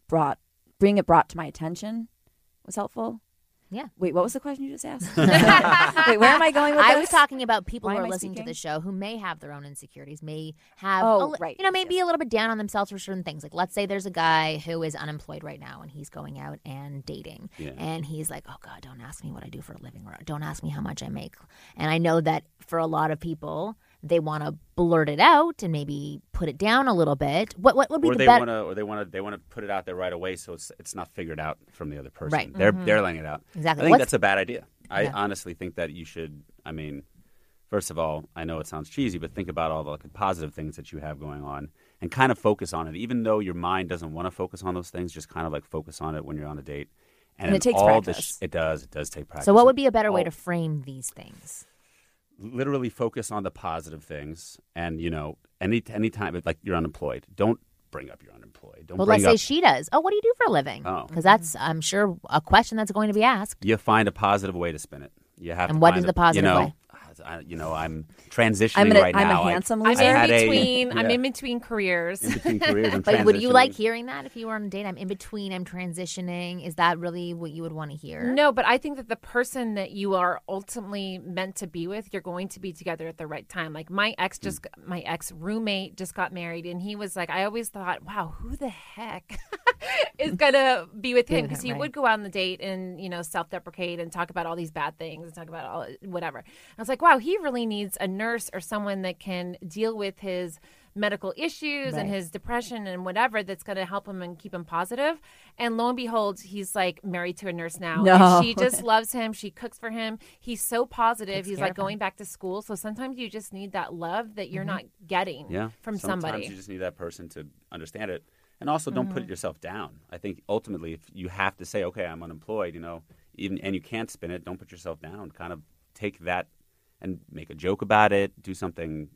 S2: brought, being it brought to my attention was helpful.
S1: Yeah.
S2: Wait, what was the question you just asked? Wait, where am I going with this?
S1: I
S2: this?
S1: was talking about people
S2: Why
S1: who are
S2: I
S1: listening to the show who may have their own insecurities, may have,
S2: Oh,
S1: li-
S2: right,
S1: you know,
S2: yes,
S1: maybe
S2: yes.
S1: a little bit down on themselves for certain things. Like, let's say there's a guy who is unemployed right now and he's going out and dating,
S3: Yeah.
S1: and he's like, "Oh God, don't ask me what I do for a living, or don't ask me how much I make." And I know that for a lot of people, they want to blurt it out and maybe put it down a little bit. What what would be
S3: or
S1: the
S3: they
S1: better?
S3: want to, or they want to, they want to put it out there right away, so it's it's not figured out from the other person.
S1: Right.
S3: They're mm-hmm. they're laying it out.
S1: Exactly.
S3: I think
S1: What's-
S3: that's a bad idea. I
S1: Yeah.
S3: honestly think that you should. I mean, first of all, I know it sounds cheesy, but think about all the like, positive things that you have going on, and kind of focus on it. Even though your mind doesn't want to focus on those things, just kind of like focus on it when you're on a date.
S2: And it takes
S3: all the
S2: practice.
S3: it does. It does take practice.
S1: so, what would be a better way to frame these things?
S3: Literally focus on the positive things and you know any anytime like you're unemployed don't bring up you're unemployed don't
S1: Well, let's say she does. Oh, what do you do for a living?
S3: Oh.
S1: Because that's, I'm sure, a question that's going to be asked.
S3: you find a positive way to spin it you have
S1: And
S3: to
S1: what
S3: find
S1: is the positive
S3: you know,
S1: way?
S3: I, you know i'm transitioning
S2: I'm, an,
S3: right
S2: I'm
S3: now
S2: a
S3: I-
S2: handsome
S4: I'm
S2: loser.
S3: I
S4: in
S3: had a-
S4: between. I'm in between careers.
S3: in between careers I'm
S1: But would you like hearing that if you were on a date? I'm in between. I'm transitioning. Is that really what you would want to hear?
S4: No, but I think that the person that you are ultimately meant to be with, you're going to be together at the right time. Like my ex hmm. just, my ex roommate just got married, and he was like, I always thought, wow, who the heck is gonna be with him? Because he
S1: right.
S4: would go out on the date and you know self-deprecate and talk about all these bad things and talk about all whatever. I was like, wow, he really needs a nurse or someone that can deal with his medical issues and his depression and whatever that's going to help him and keep him positive. And lo and behold, he's like married to a nurse now.
S2: No.
S4: And she just loves him. She cooks for him. He's so positive.
S1: Takes
S4: he's
S1: care
S4: like
S1: of him.
S4: going back to school. So sometimes you just need that love that you're not getting
S3: yeah
S4: from
S3: Sometimes
S4: somebody.
S3: you just need that person to understand it and also don't
S1: Mm-hmm.
S3: put yourself down i think ultimately if you have to say okay i'm unemployed you know even and you can't spin it don't put yourself down kind of take that and make a joke about it do something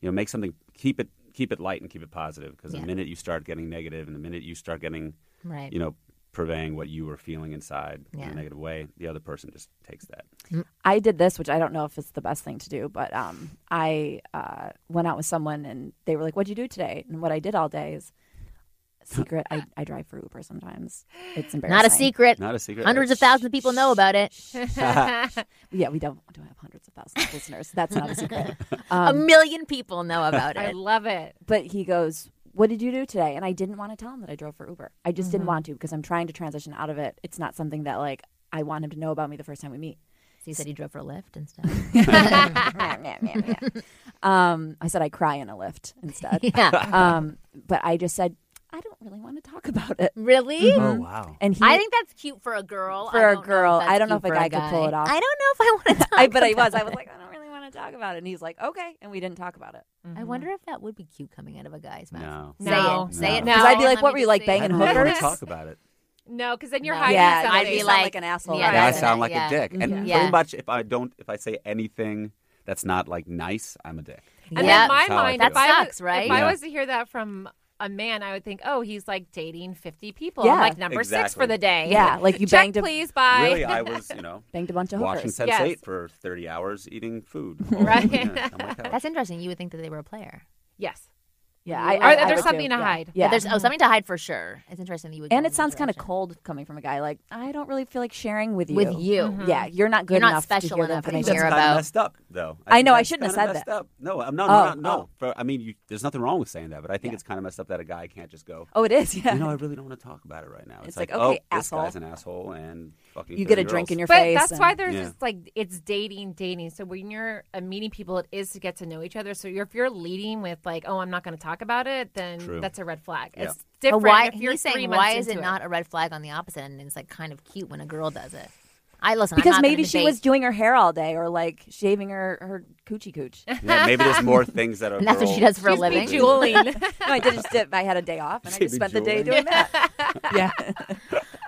S3: you know make something keep it keep it light and keep it positive because
S1: Yeah.
S3: the minute you start getting negative and the minute you start getting
S1: Right.
S3: you know purveying what you were feeling inside in a negative way the other person just takes that
S2: I did this, which I don't know if it's the best thing to do, but um, I uh, went out with someone and they were like, "What'd you do today?" And what I did all day is secret. I, I drive for Uber sometimes. It's embarrassing.
S1: Not a secret.
S3: not a secret
S1: Hundreds of thousands of people know about it.
S2: Yeah, we don't don't have hundreds of thousands of listeners. That's not a secret.
S1: a
S2: Um,
S1: million people know about it.
S4: I love it.
S2: but he goes, "What did you do today?" And I didn't want to tell him that I drove for Uber. I just
S1: Mm-hmm.
S2: didn't want to because I'm trying to transition out of it. It's not something that like I want him to know about me the first time we meet.
S1: So you said he drove for a lift and stuff.
S2: um, I said I cry in a lift instead.
S1: yeah.
S2: um, but I just said I don't really want to talk talk about it.
S1: Really? Mm-hmm.
S3: Oh wow.
S2: And he,
S1: I think that's cute for a girl.
S2: For
S1: I
S2: a
S1: don't
S2: girl.
S1: Know if that's
S2: I don't know if a
S1: for
S2: guy could pull it off.
S1: I don't know if I want to talk
S2: I, but I
S1: about
S2: was. I was like, I don't really want to talk about it. And he's like, okay. And we didn't talk about it. Mm-hmm.
S1: I wonder if that would be cute coming out of a guy's mouth.
S3: No.
S1: Say
S4: No.
S1: it. Say it.
S4: No.
S2: Because I'd be like,
S1: let
S2: what were you like
S1: see
S2: banging
S3: I don't want to
S2: hookers?
S3: talk about it.
S4: No, because then you're
S1: No.
S4: hiding
S2: Yeah,
S4: something.
S1: I'd be
S2: you sound
S1: like-
S2: like an asshole.
S1: yeah,
S2: right
S3: Yeah, I sound like
S1: yeah.
S3: a dick. And mm-hmm.
S1: Yeah.
S3: pretty much, if I don't, if I say anything that's not like nice, I'm a dick.
S4: And
S1: Yeah.
S4: in my
S3: That's how I
S4: mind,
S3: feel.
S4: if I
S1: That sucks, right?
S4: If I was to hear that from a man, I would think, oh, he's like dating 50 people.
S2: Yeah.
S4: I'm like number six for the day.
S2: Yeah, like you
S4: Check,
S2: banged a,
S4: please, bye.
S3: Really, I was, you know,
S2: banged a bunch of
S3: watching
S2: hookers.
S3: Sense
S4: Yes.
S3: Eight for 30 hours eating food.
S4: Right.
S3: Yeah, on.
S1: That's interesting. You would think that they were a player.
S4: yes.
S2: Yeah, I, I, I
S4: there's
S2: would
S4: something
S2: too.
S4: to
S2: yeah.
S4: hide.
S2: Yeah,
S1: But there's oh, something to hide for sure. It's interesting that you would.
S2: and it sounds kind of cold coming from a guy. Like, I don't really feel like sharing with you.
S1: with you.
S4: Mm-hmm.
S2: Yeah, you're not good
S1: You're not
S2: enough
S1: special
S2: to hear the
S1: enough to
S3: I think
S2: information.
S1: care
S3: that's kinda
S1: about-
S3: messed up, though.
S2: I
S3: think
S2: know, I shouldn't have said
S3: messed
S2: that.
S3: Up. No, I'm not.
S2: Oh,
S3: no, no, no.
S2: oh.
S3: I mean, you, there's nothing wrong with saying that, but I think
S2: Yeah.
S3: it's kind of messed up that a guy can't just go.
S2: Oh, it is. Yeah.
S3: You know, I really don't want to talk about it right now. It's,
S2: It's like,
S3: oh,
S2: okay,
S3: this
S2: asshole.
S3: guy's an asshole, and fucking.
S2: you get a
S3: 30
S2: drink in your
S4: But
S2: face.
S4: that's
S2: and-
S4: why there's
S3: Yeah.
S4: just like it's dating, dating. So when you're uh, meeting people, it is to get to know each other. So you're, if you're leading with like, oh, I'm not going to talk about it, then
S3: True.
S4: that's a red flag.
S3: Yeah.
S4: It's
S1: But
S4: different
S1: why?
S4: if you're
S1: He's saying, why is it
S4: into
S1: not a red flag on the opposite end? And it's like kind of cute when a girl does it. I listen I'm
S2: because
S1: not
S2: maybe she was doing her hair all day or like shaving her her coochie cooch.
S3: Yeah, maybe there's more things that are.
S1: That's what she does for a
S4: She's
S1: living.
S4: bejeweling.
S2: I did just did. I had a day off and I just
S3: She
S2: spent the day doing that. yeah.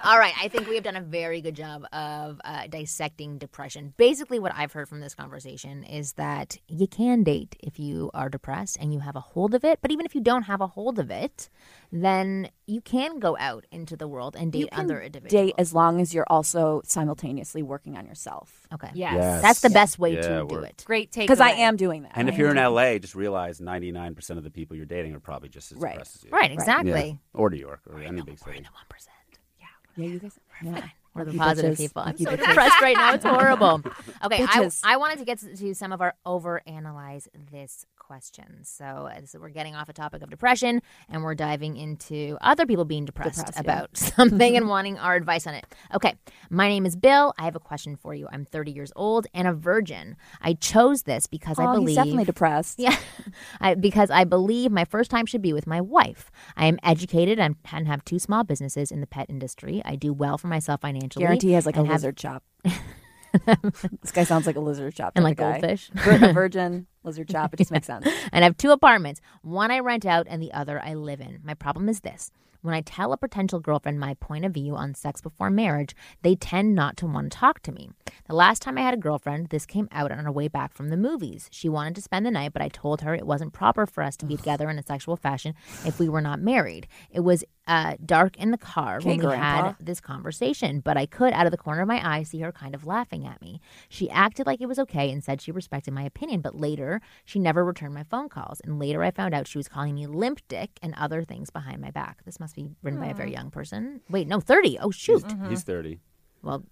S1: All right, I think we have done a very good job of uh, dissecting depression. Basically, what I've heard from this conversation is that you can date if you are depressed and you have a hold of it. But even if you don't have a hold of it, then you can go out into the world and
S2: You
S1: date
S2: can
S1: other individuals.
S2: date as long as you're also simultaneously working on yourself.
S1: okay,
S4: Yes.
S3: Yes.
S1: that's the best way
S3: Yeah,
S1: to do it.
S4: Great take.
S2: Because I am doing that.
S3: And if you're in LA, just realize 99% of the people you're dating are probably just as
S2: Right.
S3: depressed as you.
S1: Right, exactly.
S3: Yeah. Or New York, or any big
S1: We're
S3: city.
S1: in the one percent.
S2: Yeah, you guys. Yeah.
S1: We're the positive
S2: bitches.
S1: people. I'm so
S2: bitches.
S1: depressed right now. It's horrible. Okay, I,
S2: Bitches.
S1: I wanted to get to some of our overanalyze this questions. So, uh, so we're getting off a topic of depression and we're diving into other people being depressed,
S2: Depressed, yeah.
S1: about something and wanting our advice on it. Okay, my name is Bill. I have a question for you. I'm 30 years old and a virgin. I chose this because I
S2: Oh,
S1: believe
S2: he's definitely depressed.
S1: yeah, I, because I believe my first time should be with my wife. I am educated and, and have two small businesses in the pet industry. I do well for myself financially.
S2: Guarantee has like a
S1: have-
S2: lizard shop. this guy sounds like a lizard shop.
S1: and like
S2: guy.
S1: goldfish.
S2: Virgin lizard shop. It just makes sense.
S1: and I have two apartments. One I rent out and the other I live in. My problem is this. When I tell a potential girlfriend my point of view on sex before marriage, they tend not to want to talk to me. The last time I had a girlfriend, this came out on our way back from the movies. She wanted to spend the night, but I told her it wasn't proper for us to be together in a sexual fashion if we were not married. It was uh, dark in the car
S2: Okay,
S1: when we
S2: Grandpa.
S1: had this conversation, but I could, out of the corner of my eye, see her kind of laughing at me. She acted like it was okay and said she respected my opinion, but later she never returned my phone calls. And later I found out she was calling me limp dick and other things behind my back. This must be written by a very young person. Wait, no, 30. Oh, shoot. Mm-hmm.
S3: He's 30.
S1: Well,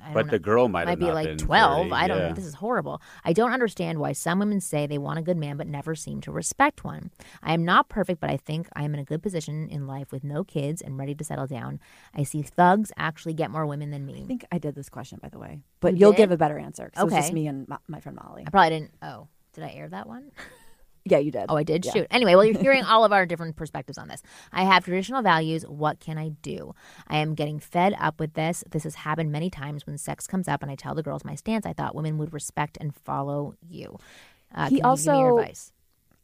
S1: I don't
S3: But
S1: know
S3: the girl might,
S1: might
S3: have
S1: be
S3: not
S1: like
S3: been
S1: 12.
S3: 30,
S1: I don't
S3: yeah.
S1: know. This is horrible. I don't understand why some women say they want a good man but never seem to respect one. I am not perfect, but I think I am in a good position in life with no kids and ready to settle down. I see thugs actually get more women than me.
S2: I think I did this question, by the way, but
S1: You
S2: you'll
S1: did?
S2: give a better answer. 'cause It was
S1: Okay.
S2: just me and my, my friend Molly.
S1: I probably didn't. Oh, did I air that one?
S2: Yeah, you did.
S1: Oh, I did?
S2: Yeah.
S1: Shoot. Anyway, well, you're hearing all of our different perspectives on this. I have traditional values. What can I do? I am getting fed up with this. This has happened many times when sex comes up and I tell the girls my stance. I thought women would respect and follow you. Uh,
S2: He
S1: can you give me your
S2: also-
S1: advice?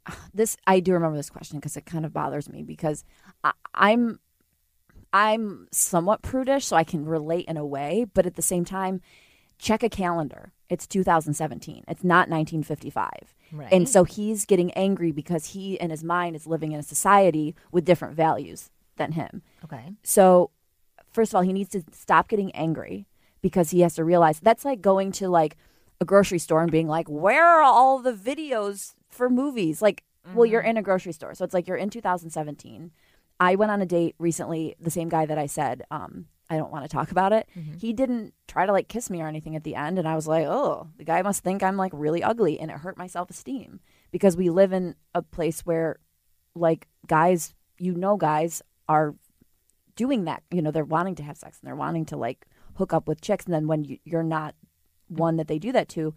S2: this I do remember this question because it kind of bothers me because I, I'm I'm somewhat prudish, so I can relate in a way, but at the same time, check a calendar. It's 2017. It's not 1955.
S1: Right.
S2: And so he's getting angry because he in his mind is living in a society with different values than him.
S1: Okay.
S2: So, first of all, he needs to stop getting angry because he has to realize that's like going to like a grocery store and being like, "Where are all the videos for movies?" Like, well, you're in a grocery store, so it's like you're in 2017. I went on a date recently. The same guy that I said um, I don't want to talk about it. Mm-hmm. He didn't try to like kiss me or anything at the end, and I was like, "Oh, the guy must think I'm like really ugly," and it hurt my self esteem because we live in a place where like guys, you know, guys are doing that. You know, they're wanting to have sex and they're wanting to like hook up with chicks. And then when you, you're not one that they do that to,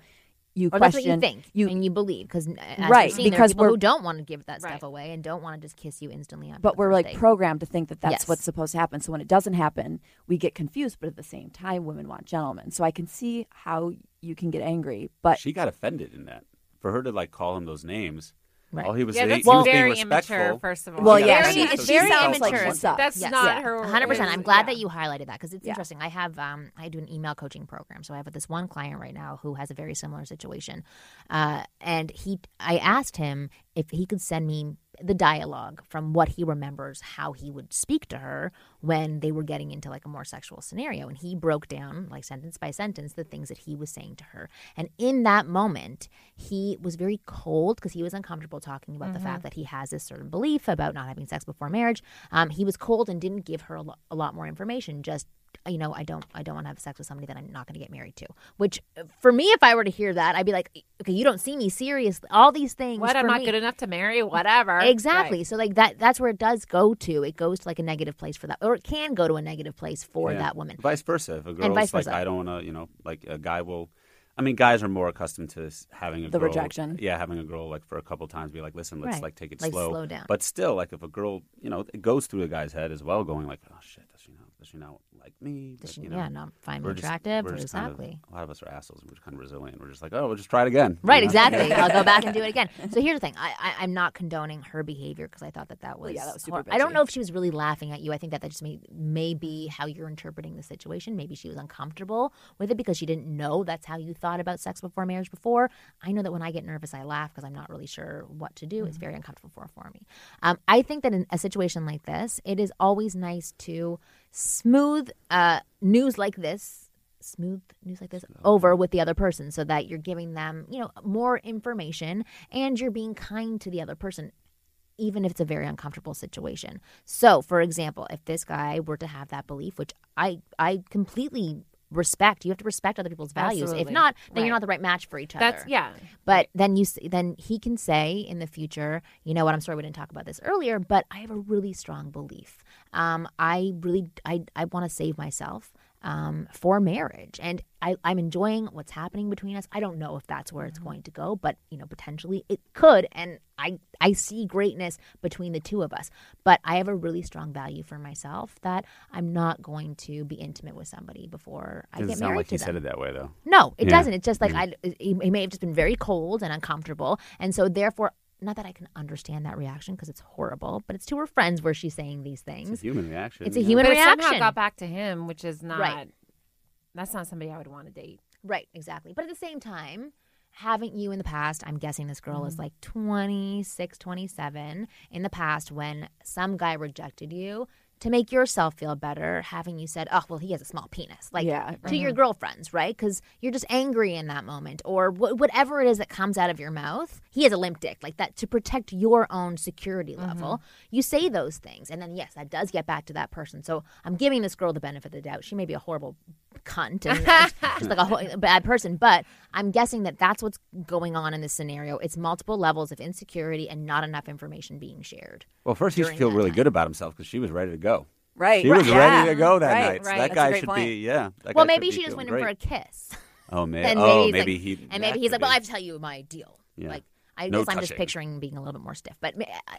S2: you
S1: Or that's what
S2: question
S1: you think
S2: you
S1: and you believe because uh,
S2: Right,
S1: seen, there are
S2: because
S1: people
S2: we're-
S1: who don't want to give that
S4: Right.
S1: stuff away and don't want to just kiss you instantly on
S2: but we're
S1: first
S2: like
S1: date.
S2: programmed to think that that's
S1: Yes.
S2: what's supposed to happen. So when it doesn't happen, we get confused. But at the same time, women want gentlemen. So I can see how you can get angry. But
S3: she got offended in that. For her to like call him those names,
S1: Right.
S3: all he was,
S4: Yeah,
S3: he,
S4: that's
S3: he was being
S4: very
S3: respectful.
S4: immature. First of all,
S2: Well,
S3: She
S2: yeah,
S4: very,
S3: offended
S2: she- she
S4: very
S2: sounds like
S4: immature.
S2: she sucks.
S4: That's
S1: Yes.
S4: not
S2: Yeah.
S4: her.
S1: 100%. I'm glad
S4: yeah.
S1: that you highlighted that because it's
S2: Yeah.
S1: interesting. I have um, I do an email coaching program, so I have this one client right now who has a very similar situation, uh, and he I asked him if he could send me the dialogue from what he remembers how he would speak to her when they were getting into like a more sexual scenario. And he broke down like sentence by sentence the things that he was saying to her. And in that moment he was very cold because he was uncomfortable talking about the fact that he has this certain belief about not having sex before marriage. Um, he was cold and didn't give her a, lo- a lot more information just you know, I don't, I don't want to have sex with somebody that I'm not going to get married to. Which, uh, for me, if I were to hear that, I'd be like, okay, you don't see me serious. All these things.
S4: What? I'm not
S1: me-
S4: good enough to marry. Whatever.
S1: Exactly.
S4: Right.
S1: So like that, that's where it does go to. It goes to like a negative place for that, or it can go to a negative place for
S3: Yeah.
S1: that woman.
S3: Vice versa. If a girl's
S1: vice
S3: like,
S1: versa.
S3: I don't want to, you know, like a guy will. I mean, guys are more accustomed to s- having a
S2: The
S3: girl,
S2: rejection.
S3: Yeah, having a girl like for a couple times be like, listen, let's
S1: Right.
S3: like take it
S1: Like,
S3: slow,
S1: slow down.
S3: But still, like if a girl, you know, it goes through a guy's head as well, going like, oh shit, does she know? Does she not like me? But,
S1: she,
S3: you know,
S1: yeah, not find me
S3: we're just-
S1: attractive.
S3: kind of-
S1: exactly.
S3: a lot of us are assholes. We're just kind of resilient. We're just like, oh, we'll just try it again. you
S1: Right,
S3: know?
S1: exactly. I'll go back and do it again. So here's the thing: I, I, I'm not condoning her behavior because I thought that that was.
S2: yeah, that was super
S1: I don't know if she was really laughing at you. I think that that just may, may be how you're interpreting the situation. Maybe she was uncomfortable with it because she didn't know that's how you thought about sex before marriage before. I know that when I get nervous, I laugh because I'm not really sure what to do.
S2: Mm-hmm.
S1: It's very uncomfortable for, for me. Um, I think that in a situation like this, it is always nice to smooth uh, news like this smooth news like this over with the other person so that you're giving them, you know, more information and you're being kind to the other person even if it's a very uncomfortable situation. So, for example, if this guy were to have that belief, which I I completely respect, you have to respect other people's values. If not, then
S4: Right.
S1: you're not the right match for each other.
S4: That's yeah.
S1: But then you s- then he can say in the future, you know what? I'm sorry we didn't talk about this earlier, but I have a really strong belief. Um, I really I I want to save myself um, for marriage, and I, I'm enjoying what's happening between us. I don't know if that's where it's going to go, but you know potentially it could, and I I see greatness between the two of us. But I have a really strong value for myself that I'm not going to be intimate with somebody before I
S3: Doesn't
S1: get married
S3: like
S1: to
S3: he
S1: them.
S3: said it that way though.
S1: No, it
S3: Yeah.
S1: doesn't. It's just like I, he, he may have just been very cold and uncomfortable, and so therefore, not that I can understand that reaction because it's horrible, but it's to her friends where she's saying these things.
S3: It's a human reaction.
S1: It's a
S3: yeah.
S1: human
S4: but it somehow got back to him, which is not.
S1: Right.
S4: That's not somebody I would want to date.
S1: Right, exactly. But at the same time, haven't you in the past, I'm guessing this girl
S2: Mm-hmm.
S1: is like 26, 27, in the past when some guy rejected you. To make yourself feel better, having you said, "Oh, well, he has a small penis," like
S2: Yeah. Mm-hmm.
S1: to your girlfriends, right? Because you're just angry in that moment, or wh- whatever it is that comes out of your mouth. He has a limp dick, like that, to protect your own security
S2: Mm-hmm.
S1: level. You say those things, and then yes, that does get back to that person. So I'm giving this girl the benefit of the doubt. She may be a horrible cunt and just like a ho- bad person, but I'm guessing that that's what's going on in this scenario. It's multiple levels of insecurity and not enough information being shared.
S3: Well, first he should feel really
S1: time.
S3: good about himself because she was ready to go.
S2: Right.
S3: She was
S2: Yeah.
S3: ready to go that
S2: Right,
S3: night. So
S4: right.
S3: that
S2: That's
S3: guy should
S2: point.
S3: be yeah. that
S1: well, maybe she just
S3: feeling
S1: went in for a kiss.
S3: Oh, man.
S1: and
S3: oh,
S1: maybe, he's
S3: maybe
S1: like,
S3: he.
S1: and maybe he's
S3: could
S1: like, well, I have to tell you my deal.
S3: Yeah.
S1: Like, I
S3: No
S1: guess I'm just picturing being a little bit more stiff. But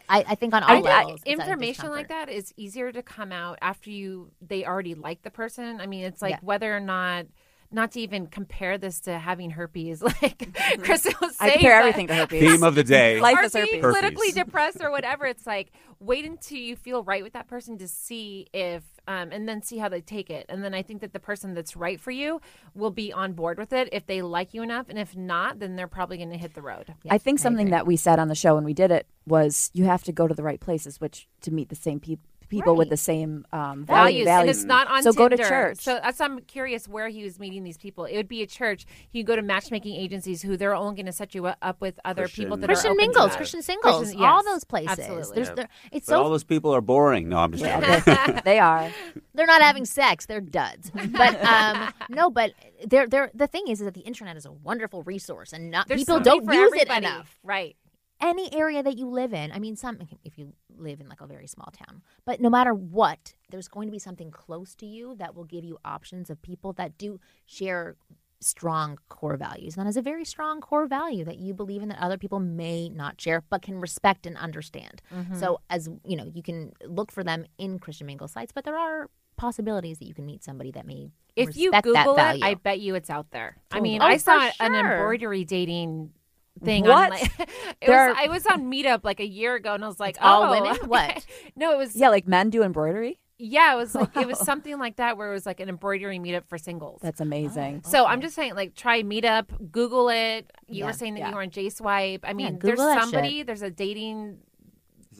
S1: I, I think on all
S4: I- I-
S1: levels, it's a
S4: information like that is easier to come out after you they already like the person. I mean, it's like
S1: Yeah.
S4: whether or not not to even compare this to having herpes. Like mm-hmm. Kristen was
S2: I
S4: saying,
S2: compare everything to herpes.
S3: Theme of the day.
S2: Life
S4: or
S2: is
S4: being
S2: herpes.
S4: politically depressed or whatever. It's like wait until you feel right with that person to see if, um, and then see how they take it. And then I think that the person that's right for you will be on board with it if they like you enough. And if not, then they're probably going to hit the road.
S2: I think something
S1: agree.
S2: that we said on the show when we did it was you have to go to the right places, which to meet the same peop people with the same um,
S4: Values,
S2: values.
S4: and it's not on
S2: so go to church.
S4: So that's I'm curious where he was meeting these people. It would be a church. You go to matchmaking agencies who they're only going to set you up with other
S3: Christian-
S4: people that
S1: Christian
S4: are open to
S1: mingles. Christian singles,
S4: Christian-
S1: all those places.
S4: absolutely.
S1: There's,
S3: Yeah.
S1: there, it's
S3: But all those people are boring. No, I'm just
S2: Yeah,
S3: kidding.
S2: they, they are.
S1: they're not having sex; they're duds. But um, no, but they're, they're, the thing is, is that the internet is a wonderful resource, and not
S4: There's
S1: people don't
S4: for
S1: use it enough.
S4: Right.
S1: Any area that you live in. I mean, some if you live in like a very small town, but no matter what, there's going to be something close to you that will give you options of people that do share strong core values. And that is a very strong core value that you believe in that other people may not share, but can respect and understand. Mm-hmm. So, as you know, you can look for them in Christian Mingle sites, but there are possibilities that you can meet somebody that may
S4: If you
S1: respect that
S4: Google it,
S1: value.
S4: I bet you it's out there. I
S1: Oh,
S4: mean,
S1: oh,
S4: I saw an embroidery dating thing
S2: What?
S4: on like it
S2: There
S4: was,
S2: are-
S4: I was on Meetup like a year ago and I was like,
S1: It's all
S4: oh,
S1: women?
S4: okay.
S1: What?
S4: No, it was
S2: Yeah, like men do embroidery.
S4: yeah, it was like it was something like that where it was like an embroidery meetup for singles.
S2: That's amazing.
S4: Oh, so I'm just saying, like, try Meetup, Google it. You
S1: Yeah,
S4: were saying that
S2: yeah.
S4: you were on J Swipe. I mean,
S1: Google
S4: there's
S1: that
S4: somebody. There's a dating.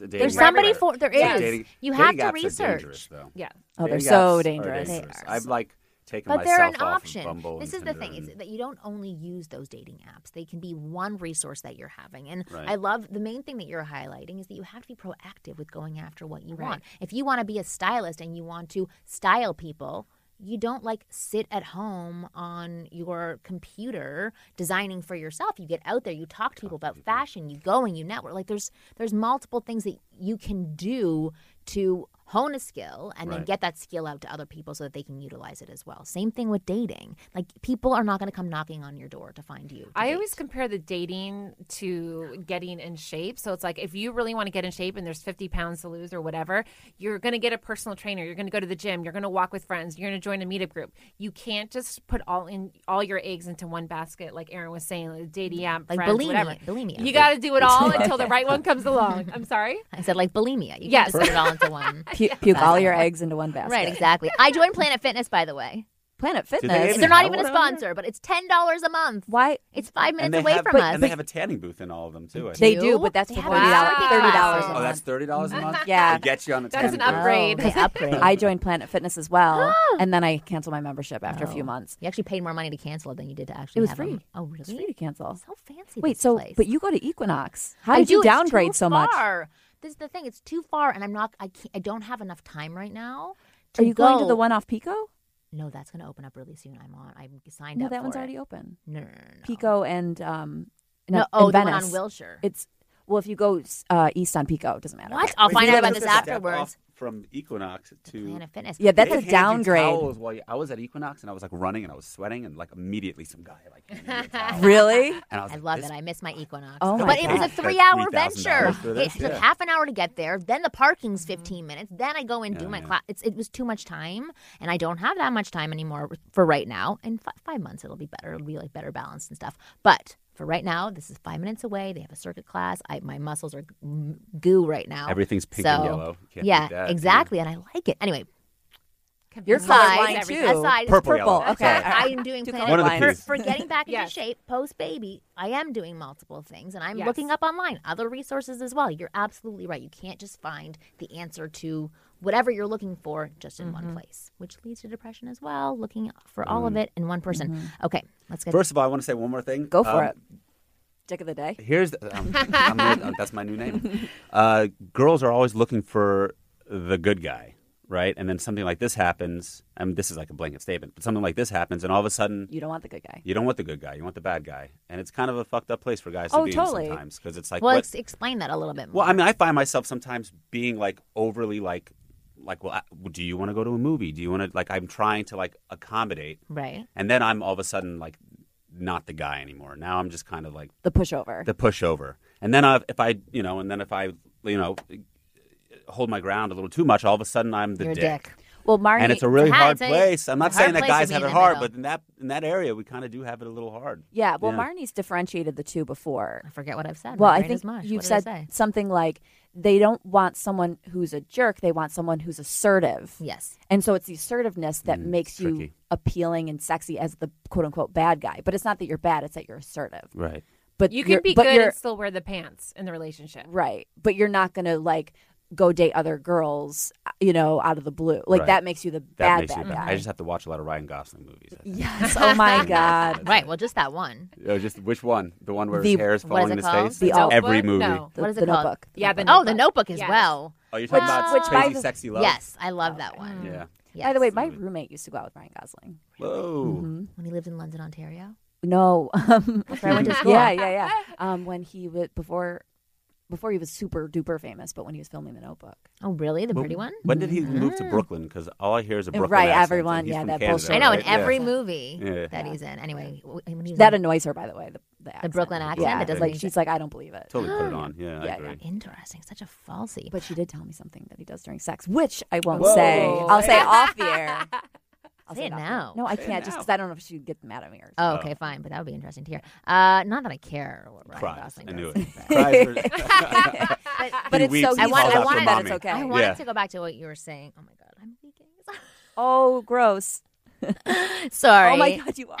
S3: A dating
S1: There's
S3: app
S1: somebody
S3: for
S1: for there is.
S4: Yeah,
S3: dating-
S1: you have
S3: dating
S1: to
S3: apps are
S1: research.
S3: dangerous, though.
S4: Yeah.
S2: Oh, they're so
S3: apps
S2: dangerous.
S1: They are.
S3: I'm like taken
S1: But they're
S3: myself
S1: an option.
S3: Of Bumble
S1: This is the thing: is that you don't only use those dating apps; they can be one resource that you're having. And
S3: Right.
S1: I love the main thing that you're highlighting is that you have to be proactive with going after what you
S4: Right.
S1: want. If you want to be a stylist and you want to style people. You don't like sit at home on your computer designing for yourself. You get out there, you talk to people about fashion, you go and you network. Like there's there's multiple things that you can do to hone a skill and then get that skill out to other people so that they can utilize it as well. Same thing with dating. Like people are not going to come knocking on your door to find you. to
S4: I
S1: date.
S4: always compare the dating to getting in shape. So it's like if you really want to get in shape and there's 50 pounds to lose or whatever, you're going to get a personal trainer. You're going to go to the gym. You're going to walk with friends. You're going to join a meetup group. You can't just put all in all your eggs into one basket, like Aaron was saying, like dating app,
S1: like
S4: friends,
S1: bulimia.
S4: whatever.
S1: Bulimia.
S4: You got to do it all until the right one comes along. I'm sorry.
S1: I said like bulimia. You
S4: Yes.
S1: can't just put it all into one.
S2: Pu- puke all your eggs into one basket.
S1: right, exactly. I joined Planet Fitness, by the way.
S2: Planet Fitness.
S3: even
S1: They're not even a
S3: one on there?
S1: sponsor, but it's ten dollars a month.
S2: Why?
S1: It's five minutes away
S3: have,
S1: from
S3: but-
S1: us.
S3: And they have a tanning booth in all of them too. I
S2: They
S3: think.
S2: do,
S1: do?
S2: but that's
S1: They
S2: for thirty dollars.
S4: a
S2: Thirty dollars
S4: discount.
S2: a
S3: Oh, that's thirty dollars a month.
S2: Yeah.
S3: to get you on the
S4: That's
S3: tanning
S4: an
S3: booth.
S4: upgrade.
S1: Oh, they upgrade.
S2: I joined Planet Fitness as well, and then I canceled my membership after a few
S1: Oh.
S2: months.
S1: You actually paid more money to cancel it than you did to actually.
S2: It was
S1: have
S2: free.
S1: them. Oh, really?
S2: It's free to cancel.
S1: So fancy.
S2: Wait,
S1: this
S2: so
S1: place.
S2: but you go to Equinox? How
S1: I
S2: did you
S1: do, it's
S2: downgrade
S1: too
S2: so much?
S1: Far. This is the thing; it's too far, and I'm not. I can't. I don't have enough time right now.
S2: Are you going to the one off Pico?
S1: No, that's going to open up really soon. I'm on. I'm signed
S2: No,
S1: up.
S2: that one's
S1: for
S2: already open.
S1: No, no, no, no.
S2: Pico and um,
S1: No,
S2: no,
S1: oh,
S2: in
S1: the one on Wilshire.
S2: It's well, if you go uh, east on Pico, it doesn't matter.
S1: What? I'll
S3: Wait,
S1: find out about this
S3: a step
S1: afterwards.
S3: Off From Equinox to
S1: Planet Fitness.
S2: Yeah, that's
S3: They
S2: a
S3: hand you
S2: downgrade.
S3: towels while you- I was at Equinox and I was like running and I was sweating and like immediately some guy like handed me a towel.
S2: Really?
S3: and I was
S1: I
S3: like,
S1: love
S3: this
S1: that. I miss my Equinox.
S2: Oh my
S1: but it was a three-hour venture. It took
S3: Yeah.
S1: half an hour to get there. Then the parking's mm-hmm. 15 minutes. Then I go and do
S3: Yeah,
S1: my
S3: yeah.
S1: class. It's, it was too much time, and I don't have that much time anymore for right now. In fi- five months, it'll be better. It'll be like better balanced and stuff. But for right now, this is five minutes away. They have a circuit class. I, my muscles are goo right now.
S3: Everything's pink
S1: so,
S3: and yellow. Can't
S1: yeah,
S3: that.
S1: exactly, and I like it. Anyway,
S2: your side,
S1: aside,
S2: colorblind
S4: everything.
S2: too.
S1: aside, it's
S3: Purple,
S2: Purple.
S3: yellow.
S2: Okay.
S1: I am doing
S2: Two
S3: One of the
S1: for, for getting back into shape post baby. I am doing multiple things, and I'm
S4: Yes.
S1: looking up online other resources as well. You're absolutely right. You can't just find the answer to whatever you're looking for just in one place, which leads to depression as well. Looking for all of it in one person. Okay, let's get.
S3: First of all, I want to say one more thing.
S2: Go for
S3: Um,
S2: it. Dick of the day.
S3: Here's the, um, I'm gonna- uh, that's my new name. Uh, girls are always looking for the good guy, right? And then something like this happens. I mean, this is like a blanket statement, but something like this happens, and all of a sudden,
S2: You don't want the good guy.
S3: you don't want the good guy, you want the bad guy, and it's kind of a fucked up place for guys to
S2: Oh,
S3: be
S2: totally.
S3: in sometimes because it's like,
S1: well,
S3: what?
S1: ex- explain that a little bit more.
S3: Well, I mean, I find myself sometimes being like overly like, like, well, I- do you want to go to a movie? Do you want to like? I'm trying to like accommodate,
S1: right.
S3: and then I'm all of a sudden like not the guy anymore. Now I'm just kind of like
S2: The pushover.
S3: the pushover. And then I, if I, you know, and then if I, you know, hold my ground a little too much, all of a sudden I'm the
S1: You're a
S3: dick.
S1: dick.
S2: Well, Marni.
S3: And it's a really hard
S1: it's
S3: place. I'm not
S1: it's a hard
S3: saying that guys have it hard,
S1: middle.
S3: but in that in that area, we kind of do have it a little hard.
S2: yeah. Well,
S3: Yeah.
S2: Marni's differentiated the two before.
S1: I forget what I've said.
S2: Well, I think
S1: mush.
S2: you've
S1: What did I
S2: said something like they don't want someone who's a jerk. They want someone who's assertive.
S1: yes.
S2: And so it's the assertiveness that
S3: Mm,
S2: makes you
S3: tricky.
S2: appealing and sexy as the quote unquote bad guy. But it's not that you're bad; it's that you're assertive.
S3: Right.
S2: But
S4: You
S2: you're-
S4: can be good and still wear the pants in the relationship.
S2: right. But you're not going to like go date other girls, you know, out of the blue. Like
S3: Right.
S2: that makes you the
S3: That
S2: bad
S3: makes
S2: bad
S3: you.
S2: guy.
S3: I just have to watch a lot of Ryan Gosling movies.
S2: Yes. Oh my god.
S1: Right. Well, just that one.
S3: Oh, just which one? The one where
S2: The-
S3: his hair is falling
S1: it
S3: in his
S1: called?
S3: face.
S2: The
S4: Notebook?
S3: Every movie.
S4: No.
S2: The,
S1: What is
S2: the
S1: it called?
S2: Notebook.
S4: Yeah, the
S1: Oh, the
S4: Notebook.
S1: Notebook as
S4: Yes.
S1: well.
S3: Oh, you're talking
S2: Which-
S3: about
S2: which by
S3: crazy,
S2: the-
S3: sexy love.
S1: Yes, I love that one.
S3: Yeah.
S1: Yes.
S2: By the way, my roommate used to go out with Ryan Gosling.
S3: Whoa.
S2: Mm-hmm.
S1: when he lived in London, Ontario.
S2: No. Um,
S1: where I went to school.
S2: Yeah, yeah, yeah. Um, when he was before before he was super duper famous, but when he was filming The Notebook.
S1: Oh, really? The pretty one?
S3: When did he mm-hmm. move to Brooklyn? Because all I hear is a Brooklyn
S2: right,
S3: accent,
S2: everyone,
S3: and he's
S2: yeah,
S3: from
S2: that
S3: Canada,
S2: bullshit.
S1: I know in
S3: right? Yeah.
S1: every movie
S3: Yeah.
S1: that he's in. Anyway, w- when he was
S2: That
S1: in-
S2: annoys her, by the way. The, the, accent.
S1: Brooklyn accent
S2: Yeah,
S1: that doesn't
S2: like
S1: make
S2: she's like, I don't believe it.
S3: Totally put it on. Yeah, I
S2: Yeah,
S3: agree.
S1: interesting, such a falsy.
S2: But she did tell me something that he does during sex, which I won't
S3: Whoa.
S2: say. I'll say off the air. I'll
S1: Say it
S2: off
S1: now.
S2: No, I
S3: Say
S2: can't, just because I don't know if she'd get mad at me or
S1: Oh,
S2: something.
S1: okay, fine, but that would be interesting to hear. Uh, not that I care what Ryan
S3: Cries.
S1: Gosling
S3: I
S1: does.
S3: knew it.
S1: But,
S2: But it's so
S1: I
S2: he's
S1: want- I wanted-
S2: that it's okay.
S1: I wanted
S3: Yeah.
S1: to go back to what you were saying. Oh my god, I'm leaking.
S2: Oh, gross.
S1: Sorry.
S2: Oh my god, you are.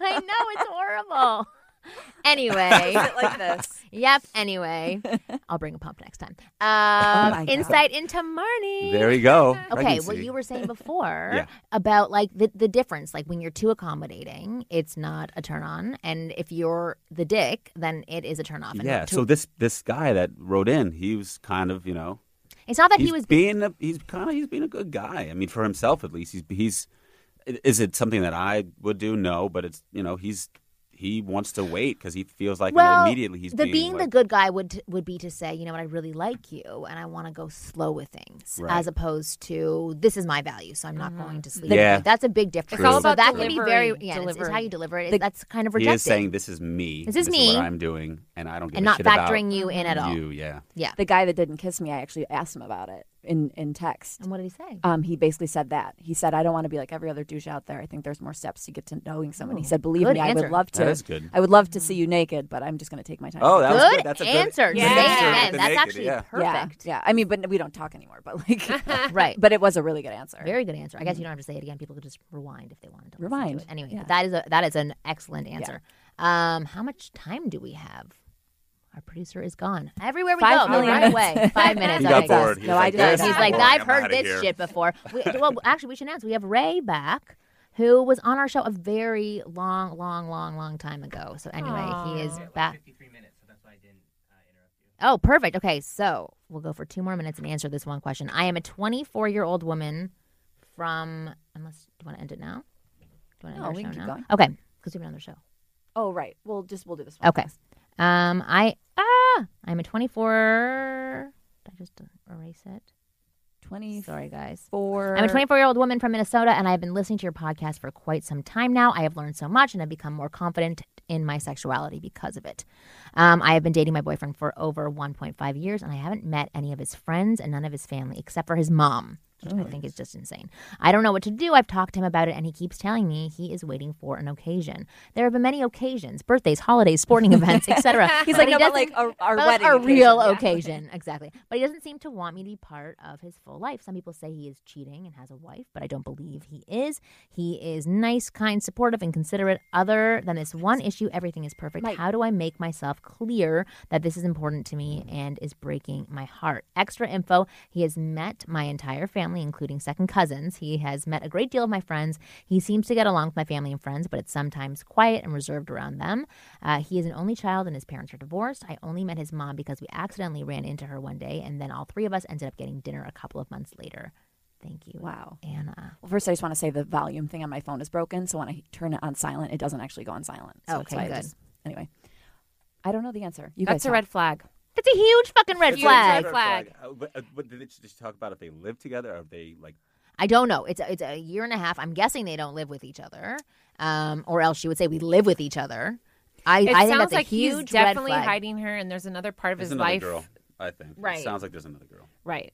S1: I know it's horrible. Anyway,
S2: like this.
S1: yep. Anyway, I'll bring a pump next time.
S2: Oh
S1: Um,
S2: my God.
S1: insight into Marni.
S3: there you go.
S1: Okay, what
S3: Pregnancy.
S1: you were saying before
S3: Yeah.
S1: about like the, the difference, like when you're too accommodating, it's not a turn on, and if you're the dick, then it is a turn off.
S3: Yeah.
S1: to-
S3: So this this guy that wrote in, he was kind of you know
S1: it's not that he was
S3: being a, he's kind of he's being a good guy. I mean, for himself at least, he's he's. Is it something that I would do? No, but it's you know he's he wants to wait because he feels like
S1: well,
S3: immediately he's
S1: the
S3: being,
S1: being the good guy would would be to say, you know what, I really like you, and I want to go slow with things,
S3: Right.
S1: as opposed to this is my value, so I'm not going to mm-hmm. sleep.
S3: Yeah.
S1: that's a big difference.
S3: It's all
S1: so
S4: about
S1: that can be very yeah, it's, it's how you deliver it. that's kind of
S3: He is saying this is me.
S1: This is
S3: what
S1: me.
S3: I'm doing, and I don't give
S1: and
S3: a
S1: not
S3: shit about
S1: factoring you in at all.
S3: You, yeah.
S1: Yeah.
S2: The guy that didn't kiss me, I actually asked him about it in, in text.
S1: And what did he say?
S2: Um, he basically said that. He said, I don't want to be like every other douche out there. I think there's more steps to get to knowing someone. He said, Believe
S1: good
S2: me, I would love to.
S3: That is good.
S2: I would love to see you naked, but I'm just going to take my time.
S3: Oh, that was
S1: good
S3: good. That's a good
S1: answer.
S4: Yeah.
S1: Say it
S4: answer with
S1: again.
S3: the
S1: That's
S3: naked,
S1: actually
S3: yeah.
S1: perfect.
S2: Yeah, yeah. I mean, but we don't talk anymore. But like,
S1: Right.
S2: But it was a really good answer.
S1: Very good answer. I guess you don't have to say it again. People could just rewind if they wanted to. listen to
S2: Rewind.
S1: it. Anyway,
S2: Yeah.
S1: but that is a that is an excellent answer. Um, how much time do we have? Our producer is gone. Everywhere we
S2: Five
S1: go, they're
S2: million
S1: right away. Five minutes.
S3: He
S1: okay.
S3: got bored.
S2: No,
S3: He's
S2: I
S3: like,
S2: did.
S3: "This
S2: He's
S3: is
S1: He's like,
S3: boring.
S1: I've
S3: I'm
S1: heard this
S3: here."
S1: shit before. We, well, actually, we should announce we have Ray back, who was on our show a very long, long, long, long time ago. So anyway, he is back.
S6: 53 minutes, so that's why I didn't uh, interrupt you.
S1: Oh, perfect. Okay, so we'll go for two more minutes and answer this one question. I am a 24 year old woman from. Unless do you want to end it now? Do you want to
S2: No,
S1: end
S2: we
S1: our
S2: can keep
S1: now?
S2: going.
S1: Okay, because we have another show.
S2: Oh, right. We'll just we'll do this one.
S1: Okay. Um, I ah, I'm a 24. Did I just erase it?
S2: Twenty
S1: Sorry, guys.
S2: four.
S1: I'm a 24 year old woman from Minnesota, and I've been listening to your podcast for quite some time now. I have learned so much, and I've become more confident in my sexuality because of it. Um, I have been dating my boyfriend for over 1.5 years, and I haven't met any of his friends and none of his family except for his mom. Which I think is just insane. I don't know what to do. I've talked to him about it, and he keeps telling me he is waiting for an occasion. There have been many occasions, birthdays, holidays, sporting events, etc.
S2: He's like, no, but like a, our
S1: but
S2: wedding
S1: a real
S2: Yeah.
S1: occasion, exactly. But he doesn't seem to want me to be part of his full life. Some people say he is cheating and has a wife, but I don't believe he is. He is nice, kind, supportive, and considerate. Other than this one issue, everything is perfect.
S2: Mike.
S1: How do I make myself clear that this is important to me and is breaking my heart? Extra info: He has met my entire family, including second cousins. He has met a great deal of my friends. He seems to get along with my family and friends, but it's sometimes quiet and reserved around them. Uh, he is an only child, and his parents are divorced. I only met his mom because we accidentally ran into her one day, and then all three of us ended up getting dinner a couple of months later. Thank you,
S2: Wow.
S1: Anna.
S2: Well, first, I just want to say the volume thing on my phone is broken. So when I turn it on silent, it doesn't actually go on silent. So
S1: Okay, good.
S2: just- anyway, I don't know the answer. You
S4: That's
S2: guys
S4: a red flag.
S1: That's a huge fucking red
S3: It's a
S1: flag.
S4: red flag.
S3: Uh, But, uh, but did they just talk about if they live together or if they like?
S1: I don't know. It's a, it's a year and a half. I'm guessing they don't live with each other, um, or else she would say we live with each other. I,
S4: It
S1: I think
S4: sounds
S1: that's a
S4: like
S1: huge
S4: he's definitely
S1: red flag.
S4: hiding her, and there's another part of
S3: There's
S4: his
S3: another
S4: life.
S3: girl. I think.
S4: Right.
S3: It sounds like there's another girl.
S4: Right.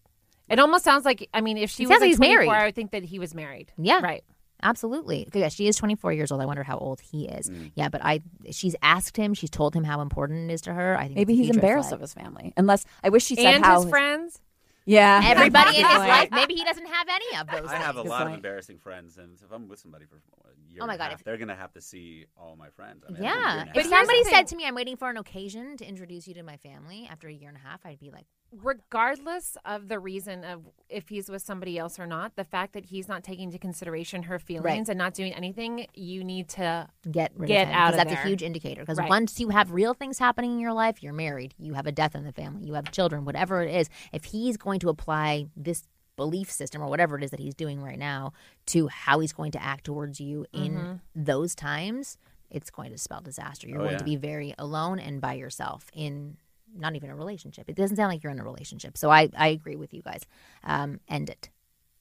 S4: It almost sounds like I mean, if she
S1: It
S4: was
S1: sounds like
S4: like
S1: he's
S4: 24,
S1: married.
S4: I would think that he was married.
S1: Yeah.
S4: Right.
S1: Absolutely. Yeah, she is 24 years old. I wonder how old he is. Mm. Yeah, but I she's asked him. She's told him how important it is to her. I think
S2: Maybe he's embarrassed
S1: flag.
S2: of his family. Unless I wish she said
S4: and
S2: how
S4: his friends.
S2: Yeah,
S1: Everybody in his life. Maybe he doesn't have any of those.
S3: I have a lot of embarrassing friends, and if I'm with somebody for a year
S1: Oh my
S3: and a
S1: God,
S3: half, they're gonna have to see all my friends. I mean, that's a year
S1: Yeah.
S3: and
S1: If
S3: half.
S4: But here's
S1: somebody said to me, "I'm waiting for an occasion to introduce you to my family," after a year and a half, I'd be like,
S4: regardless of the reason of if he's with somebody else or not, the fact that he's not taking into consideration her feelings and not doing anything, you need to
S1: get rid
S4: Get
S1: of him
S4: out
S1: 'cause
S4: of
S1: that's
S4: there.
S1: a huge indicator because
S4: Right.
S1: once you have real things happening in your life you're married you have a death in the family you have children whatever it is if he's going to apply this belief system or whatever it is that he's doing right now to how he's going to act towards you in
S4: Mm-hmm.
S1: those times it's going to spell disaster you're
S3: Oh,
S1: going
S3: yeah.
S1: to be very alone and by yourself in not even a relationship. It doesn't sound like you're in a relationship. So I, I agree with you guys. Um, end it.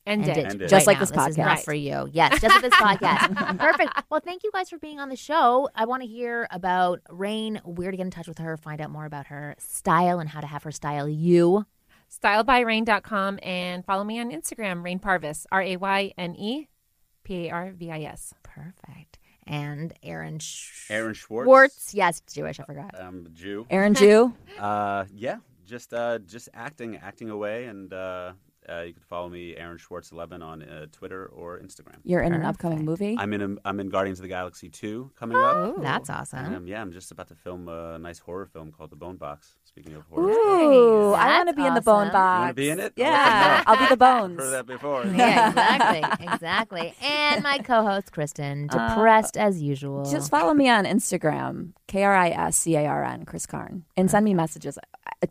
S4: End,
S1: End
S4: it.
S1: it.
S3: End.
S2: Just
S1: right
S2: like
S1: now.
S2: this
S1: This is not for you. Yes, just like this podcast. Perfect. Well, thank you guys for being on the show. I want to hear about Rayne, where to get in touch with her, find out more about her style and how to have her style you.
S4: Stylebyrayne.com and follow me on Instagram, Rayne Parvis, R A Y N E P A R V I S.
S1: Perfect. And Aaron Sch-
S3: Aaron Schwartz.
S1: Schwartz. Yes, Jewish. I forgot.
S3: I'm a Jew.
S2: Aaron Jew.
S3: Uh, yeah, just uh, just acting, acting away, and uh, uh, you can follow me, Aaron Schwartz, eleven on uh, Twitter or Instagram.
S2: You're in an upcoming movie.
S3: I'm in a, I'm in Guardians of the Galaxy two coming up.
S1: Ooh, that's awesome.
S3: Um, yeah, I'm just about to film a nice horror film called The Bone Box. Speaking of horror,
S2: Ooh,
S1: Nice.
S2: I want to
S1: That's
S2: be in the bone
S1: awesome.
S2: box.
S3: You wanna be in it? I'll let you
S2: Yeah. I'll be the bones.
S3: heard that before.
S1: yeah, exactly, exactly. And my co-host Kristen,
S2: Uh,
S1: depressed as usual.
S2: Just follow me on Instagram, K R I S C A R N, Kris Carn, and send me messages. Uh,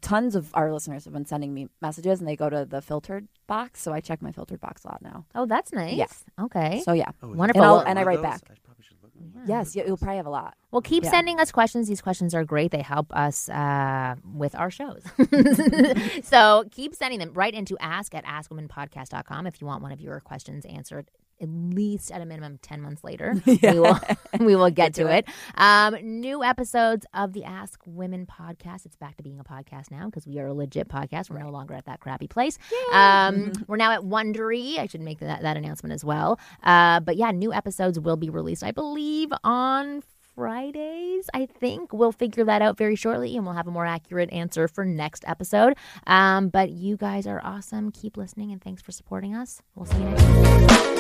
S2: Tons of our listeners have been sending me messages, and they go to the filtered box, so I check my filtered box a lot now.
S1: oh, that's nice.
S2: Yeah.
S1: Okay.
S2: So yeah,
S3: Oh,
S1: Wonderful.
S2: And I'll- and I write back. Yes, you, you'll probably have a lot.
S1: Well, keep
S2: Yeah.
S1: sending us questions. These questions are great. They help us uh, with our shows. so keep sending them right into ask at askwomenpodcast.com if you want one of your questions answered at least at a minimum 10 months later. We will we will get, to, it. Um, new episodes of the Ask Women podcast. It's back to being a podcast now because we are a legit podcast. We're no longer at that crappy place. Um, we're now at Wondery. I should make that, that announcement as well. Uh, but yeah, new episodes will be released, I believe, on Fridays, I think. We'll figure that out very shortly and we'll have a more accurate answer for next episode. Um, but you guys are awesome. Keep listening and thanks for supporting us. We'll see you next time.